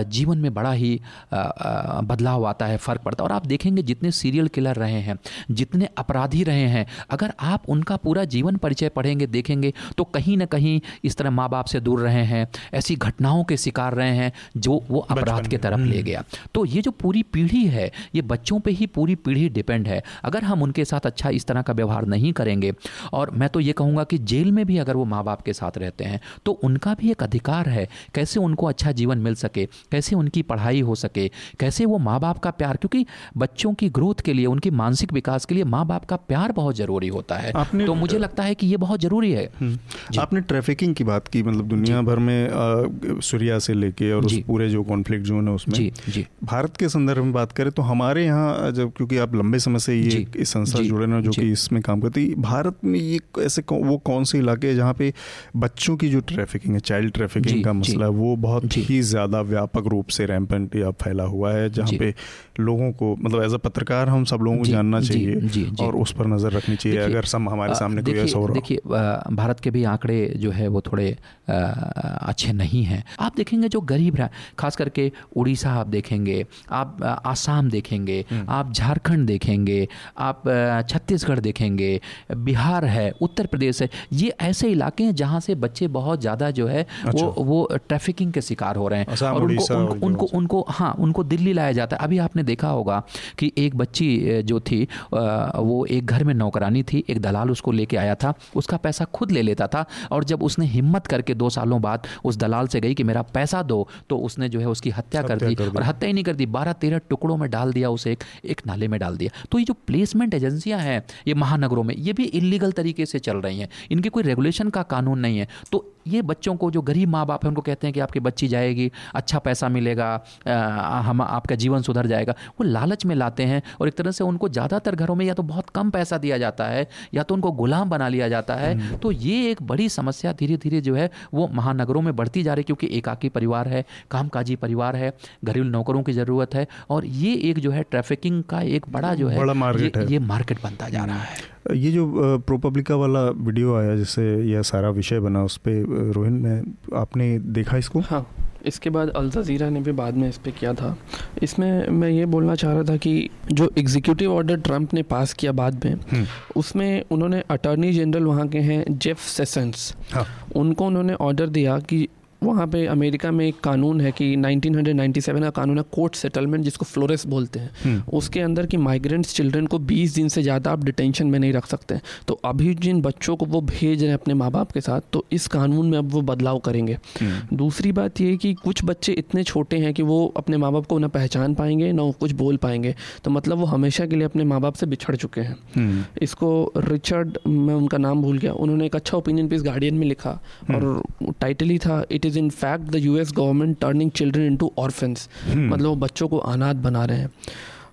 जीवन में बड़ा ही बदलाव आता है फ़र्क पड़ता है। और आप देखेंगे जितने सीरियल किलर रहे हैं जितने अपराधी रहे हैं अगर आप उनका पूरा जीवन परिचय पढ़ेंगे देखेंगे तो कहीं ना कहीं इस तरह माँ बाप से दूर रहे हैं ऐसी घटनाओं के शिकार रहे हैं जो वो अपराध के तरफ़ ले गया। तो ये जो पूरी पीढ़ी है ये बच्चों पर ही पूरी पीढ़ी डिपेंड है। अगर हम उनके साथ अच्छा इस तरह का व्यवहार नहीं करेंगे और मैं तो ये कहूँगा कि जेल में भी अगर वो माँ बाप के साथ रहते हैं तो उनका भी एक अधिकार है कैसे उनको अच्छा जीवन मिल सके कैसे उनकी पढ़ाई हो सके कैसे वो माँ बाप का प्यार क्योंकि बच्चों की ग्रोथ के लिए उनकी मानसिक विकास के लिए माँ बाप का प्यार बहुत ज़रूरी होता है। आपने तो मुझे लगता है कि ये बहुत ज़रूरी है। हम्म। आपने ट्रैफिकिंग की बात की मतलब दुनिया भर में सूर्या से लेके और उस पूरे जो कॉन्फ्लिक्ट जोन है उसमें। जी जी। भारत के संदर्भ में बात करें तो हमारे यहाँ जब क्योंकि आप लंबे समय से ये इस संस्था जुड़े ना जो कि इसमें काम करती भारत में ये ऐसे वो कौन से इलाके हैं जहाँ पे बच्चों की जो ट्रैफिकिंग है चाइल्ड ट्रैफिकिंग का मसला है वो बहुत ही ज़्यादा व्यापक रूप से रैम्पेंट या फैला हुआ है जहाँ पे लोगों को मतलब एज अ पत्रकार हम सब लोगों को जानना चाहिए और उस पर नज़र रखनी चाहिए। अगर सब हमारे सामने कोई ऐसा हो रहा देखिए भारत के भी आंकड़े जो है वो थोड़े अच्छे नहीं हैं आप देखेंगे जो गरीब रहा खास करके उड़ीसा आप देखेंगे आप आसाम देखेंगे हम्म। आप झारखंड देखेंगे आप छत्तीसगढ़ देखेंगे बिहार है उत्तर प्रदेश है ये ऐसे इलाके हैं जहाँ से बच्चे बहुत ज़्यादा जो है अच्छा। वो वो ट्रैफिकिंग के शिकार हो रहे हैं और उनको उनको, उनको उनको हाँ उनको दिल्ली लाया जाता है अभी आपने देखा होगा कि एक बच्ची जो थी वो एक घर में नौकरानी थी एक दलाल उसको लेके आया था उसका पैसा खुद ले लेता था और जब उसने हिम्मत करके दो सालों बाद उस दलाल से गई कि मेरा पैसा दो तो उसने जो है उसकी हत्या कर दी और हत्या ही नहीं कर दी बारह तेरह टुकड़ों में डाल दिया उसे एक एक नाले में डाल दिया। तो ये जो प्लेसमेंट एजेंसियाँ हैं ये महानगरों में ये भी इलीगल तरीके से चल रही हैं। इनकी कोई रेगुलेशन का कानून नहीं है। तो ये बच्चों को जो गरीब माँ बाप है उनको कहते हैं कि आपकी बच्ची जाएगी अच्छा पैसा मिलेगा आ, हम आपका जीवन सुधर जाएगा। वो लालच में लाते हैं और एक तरह से उनको ज़्यादातर घरों में या तो बहुत कम पैसा दिया जाता है या तो उनको गुलाम बना लिया जाता है। हम्म। तो ये एक बड़ी समस्या धीरे धीरे जो है वो महानगरों में बढ़ती जा रही क्योंकि एकाकी परिवार है कामकाजी परिवार है घरेलू नौकरों की ज़रूरत है और ये एक जो है ट्रैफिकिंग का एक बड़ा जो है बड़ा मार्केट ये, ये मार्केट बनता जा रहा है। ये जो प्रोपब्लिका वाला वीडियो आया जिससे यह सारा विषय बना उस पर रोहिन ने आपने देखा इसको हाँ इसके बाद अल जज़ीरा ने भी बाद में इस पर किया था इसमें मैं ये बोलना चाह रहा था कि जो एग्जीक्यूटिव ऑर्डर ट्रंप ने पास किया बाद में हम्म। उसमें उन्होंने अटॉर्नी जनरल वहाँ के हैं जेफ सेसेंस हाँ। उनको उन्होंने ऑर्डर दिया कि वहाँ पे अमेरिका में एक कानून है कि 1997 का कानून है कोर्ट सेटलमेंट जिसको फ्लोरेस बोलते हैं हम्म। उसके अंदर कि माइग्रेंट्स चिल्ड्रन को 20 दिन से ज़्यादा आप डिटेंशन में नहीं रख सकते तो अभी जिन बच्चों को वो भेज रहे हैं अपने माँ बाप के साथ तो इस कानून में अब वो बदलाव करेंगे हम्म। दूसरी बात ये कि कुछ बच्चे इतने छोटे हैं कि वो अपने माँ बाप को ना पहचान पाएँगे ना कुछ बोल पाएँगे तो मतलब वो हमेशा के लिए अपने माँ बाप से बिछड़ चुके हैं हम्म। इसको रिचर्ड मैं उनका नाम भूल गया उन्होंने एक अच्छा ओपिनियन पीस गार्डियन में लिखा और टाइटल ही था it is in fact the U S government turning children into orphans मतलब वो बच्चों को अनाथ बना रहे हैं।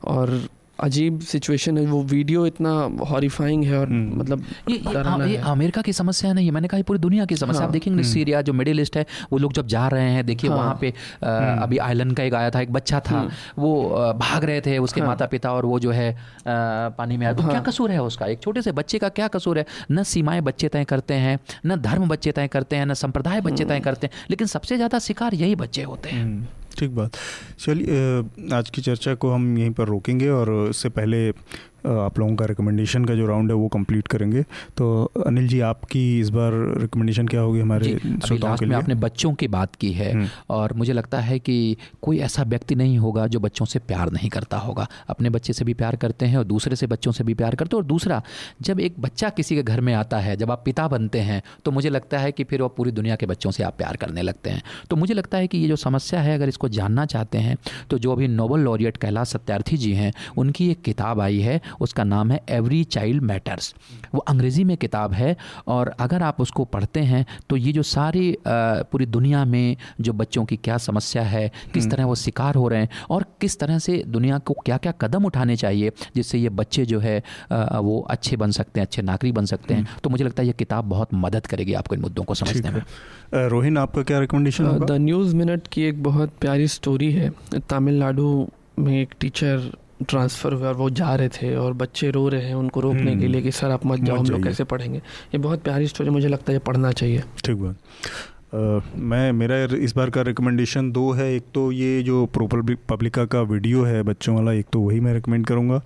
और अजीब सिचुएशन है वो वीडियो इतना हॉरिफाइंग है और हम्म। मतलब ये, ये, ये अमेरिका की समस्या नहीं है मैंने कहा ये पूरी दुनिया की समस्या हाँ, आप देखेंगे सीरिया हम्म। जो मिडिल ईस्ट है वो लोग जब जा रहे हैं देखिए हाँ, वहाँ पे आ, हम्म। अभी आइलैंड का एक आया था एक बच्चा था। वो भाग रहे थे उसके हाँ, माता पिता और वो जो है आ, पानी में आया। तो हाँ, क्या कसूर है उसका? एक छोटे से बच्चे का क्या कसूर है? न सीमाएँ बच्चे तय करते हैं न धर्म बच्चे तय करते हैं न संप्रदाय बच्चे तय करते हैं लेकिन सबसे ज़्यादा शिकार यही बच्चे होते हैं। ठीक बात। चलिए आज की चर्चा को हम यहीं पर रोकेंगे और इससे पहले आप लोगों का रिकमेंडेशन का जो राउंड है वो कंप्लीट करेंगे। तो अनिल जी आपकी इस बार रिकमेंडेशन क्या होगी हमारे श्रोताओं के लिए? आपने बच्चों की बात की है हम्म। और मुझे लगता है कि कोई ऐसा व्यक्ति नहीं होगा जो बच्चों से प्यार नहीं करता होगा। अपने बच्चे से भी प्यार करते हैं और दूसरे से बच्चों से भी प्यार करते हैं। और दूसरा जब एक बच्चा किसी के घर में आता है जब आप पिता बनते हैं तो मुझे लगता है कि फिर वो पूरी दुनिया के बच्चों से आप प्यार करने लगते हैं। तो मुझे लगता है कि ये जो समस्या है अगर इसको जानना चाहते हैं तो जो अभी नोबल लॉरियट कैलाश सत्यार्थी जी हैं उनकी एक किताब आई है उसका नाम है एवरी चाइल्ड मैटर्स वो अंग्रेज़ी में किताब है और अगर आप उसको पढ़ते हैं तो ये जो सारी पूरी दुनिया में जो बच्चों की क्या समस्या है किस हम्म। तरह वो शिकार हो रहे हैं और किस तरह से दुनिया को क्या क्या कदम उठाने चाहिए जिससे ये बच्चे जो है वो अच्छे बन सकते हैं अच्छे नागरिक बन सकते हैं हम्म। तो मुझे लगता है ये किताब बहुत मदद करेगी आपको इन मुद्दों को समझने में। रोहिन आपका क्या रिकमेंडेशन द न्यूज़ मिनट की एक बहुत प्यारी स्टोरी है। तमिलनाडु में एक टीचर ट्रांसफ़र हुआ और वो जा रहे थे और बच्चे रो रहे हैं उनको रोकने के लिए हम्म। कि सर आप मत जाओ हम लोग कैसे पढ़ेंगे? ये बहुत प्यारी स्टोरी मुझे लगता है ये पढ़ना चाहिए। ठीक बात। मैं मेरा इस बार का रिकमेंडेशन दो है। एक तो ये जो प्रोपर पब्लिका का वीडियो है बच्चों वाला एक तो वही मैं रिकमेंड करूँगा।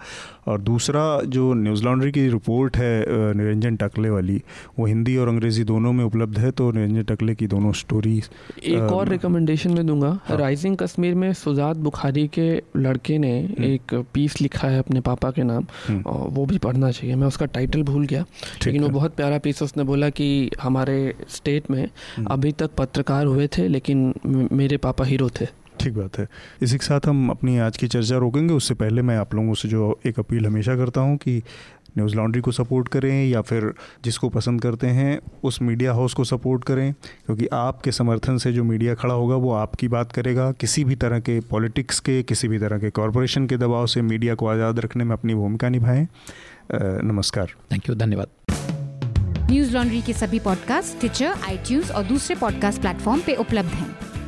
और दूसरा जो न्यूज़ लॉन्ड्री की रिपोर्ट है निरंजन टकले वाली वो हिंदी और अंग्रेज़ी दोनों में उपलब्ध है तो निरंजन टकले की दोनों स्टोरी एक और रिकमेंडेशन में दूँगा हाँ। राइजिंग कश्मीर में सुजात बुखारी के लड़के ने हम्म। एक पीस लिखा है अपने पापा के नाम हम्म। और वो भी पढ़ना चाहिए मैं उसका टाइटल भूल गया लेकिन वो बहुत प्यारा पीस उसने बोला कि हमारे स्टेट में हम्म। अभी तक पत्रकार हुए थे लेकिन मेरे पापा हीरो थे ठीक बात है। इसी के साथ हम अपनी आज की चर्चा रोकेंगे। उससे पहले मैं आप लोगों से जो एक अपील हमेशा करता हूँ कि न्यूज़ लॉन्ड्री को सपोर्ट करें या फिर जिसको पसंद करते हैं उस मीडिया हाउस को सपोर्ट करें क्योंकि आपके समर्थन से जो मीडिया खड़ा होगा वो आपकी बात करेगा। किसी भी तरह के पॉलिटिक्स के किसी भी तरह के कॉरपोरेशन के दबाव से मीडिया को आज़ाद रखने में अपनी भूमिका निभाएँ। नमस्कार। थैंक यू धन्यवाद। न्यूज़ लॉन्ड्री के सभी पॉडकास्ट ट्विटर आई और दूसरे पॉडकास्ट प्लेटफॉर्म पे उपलब्ध हैं।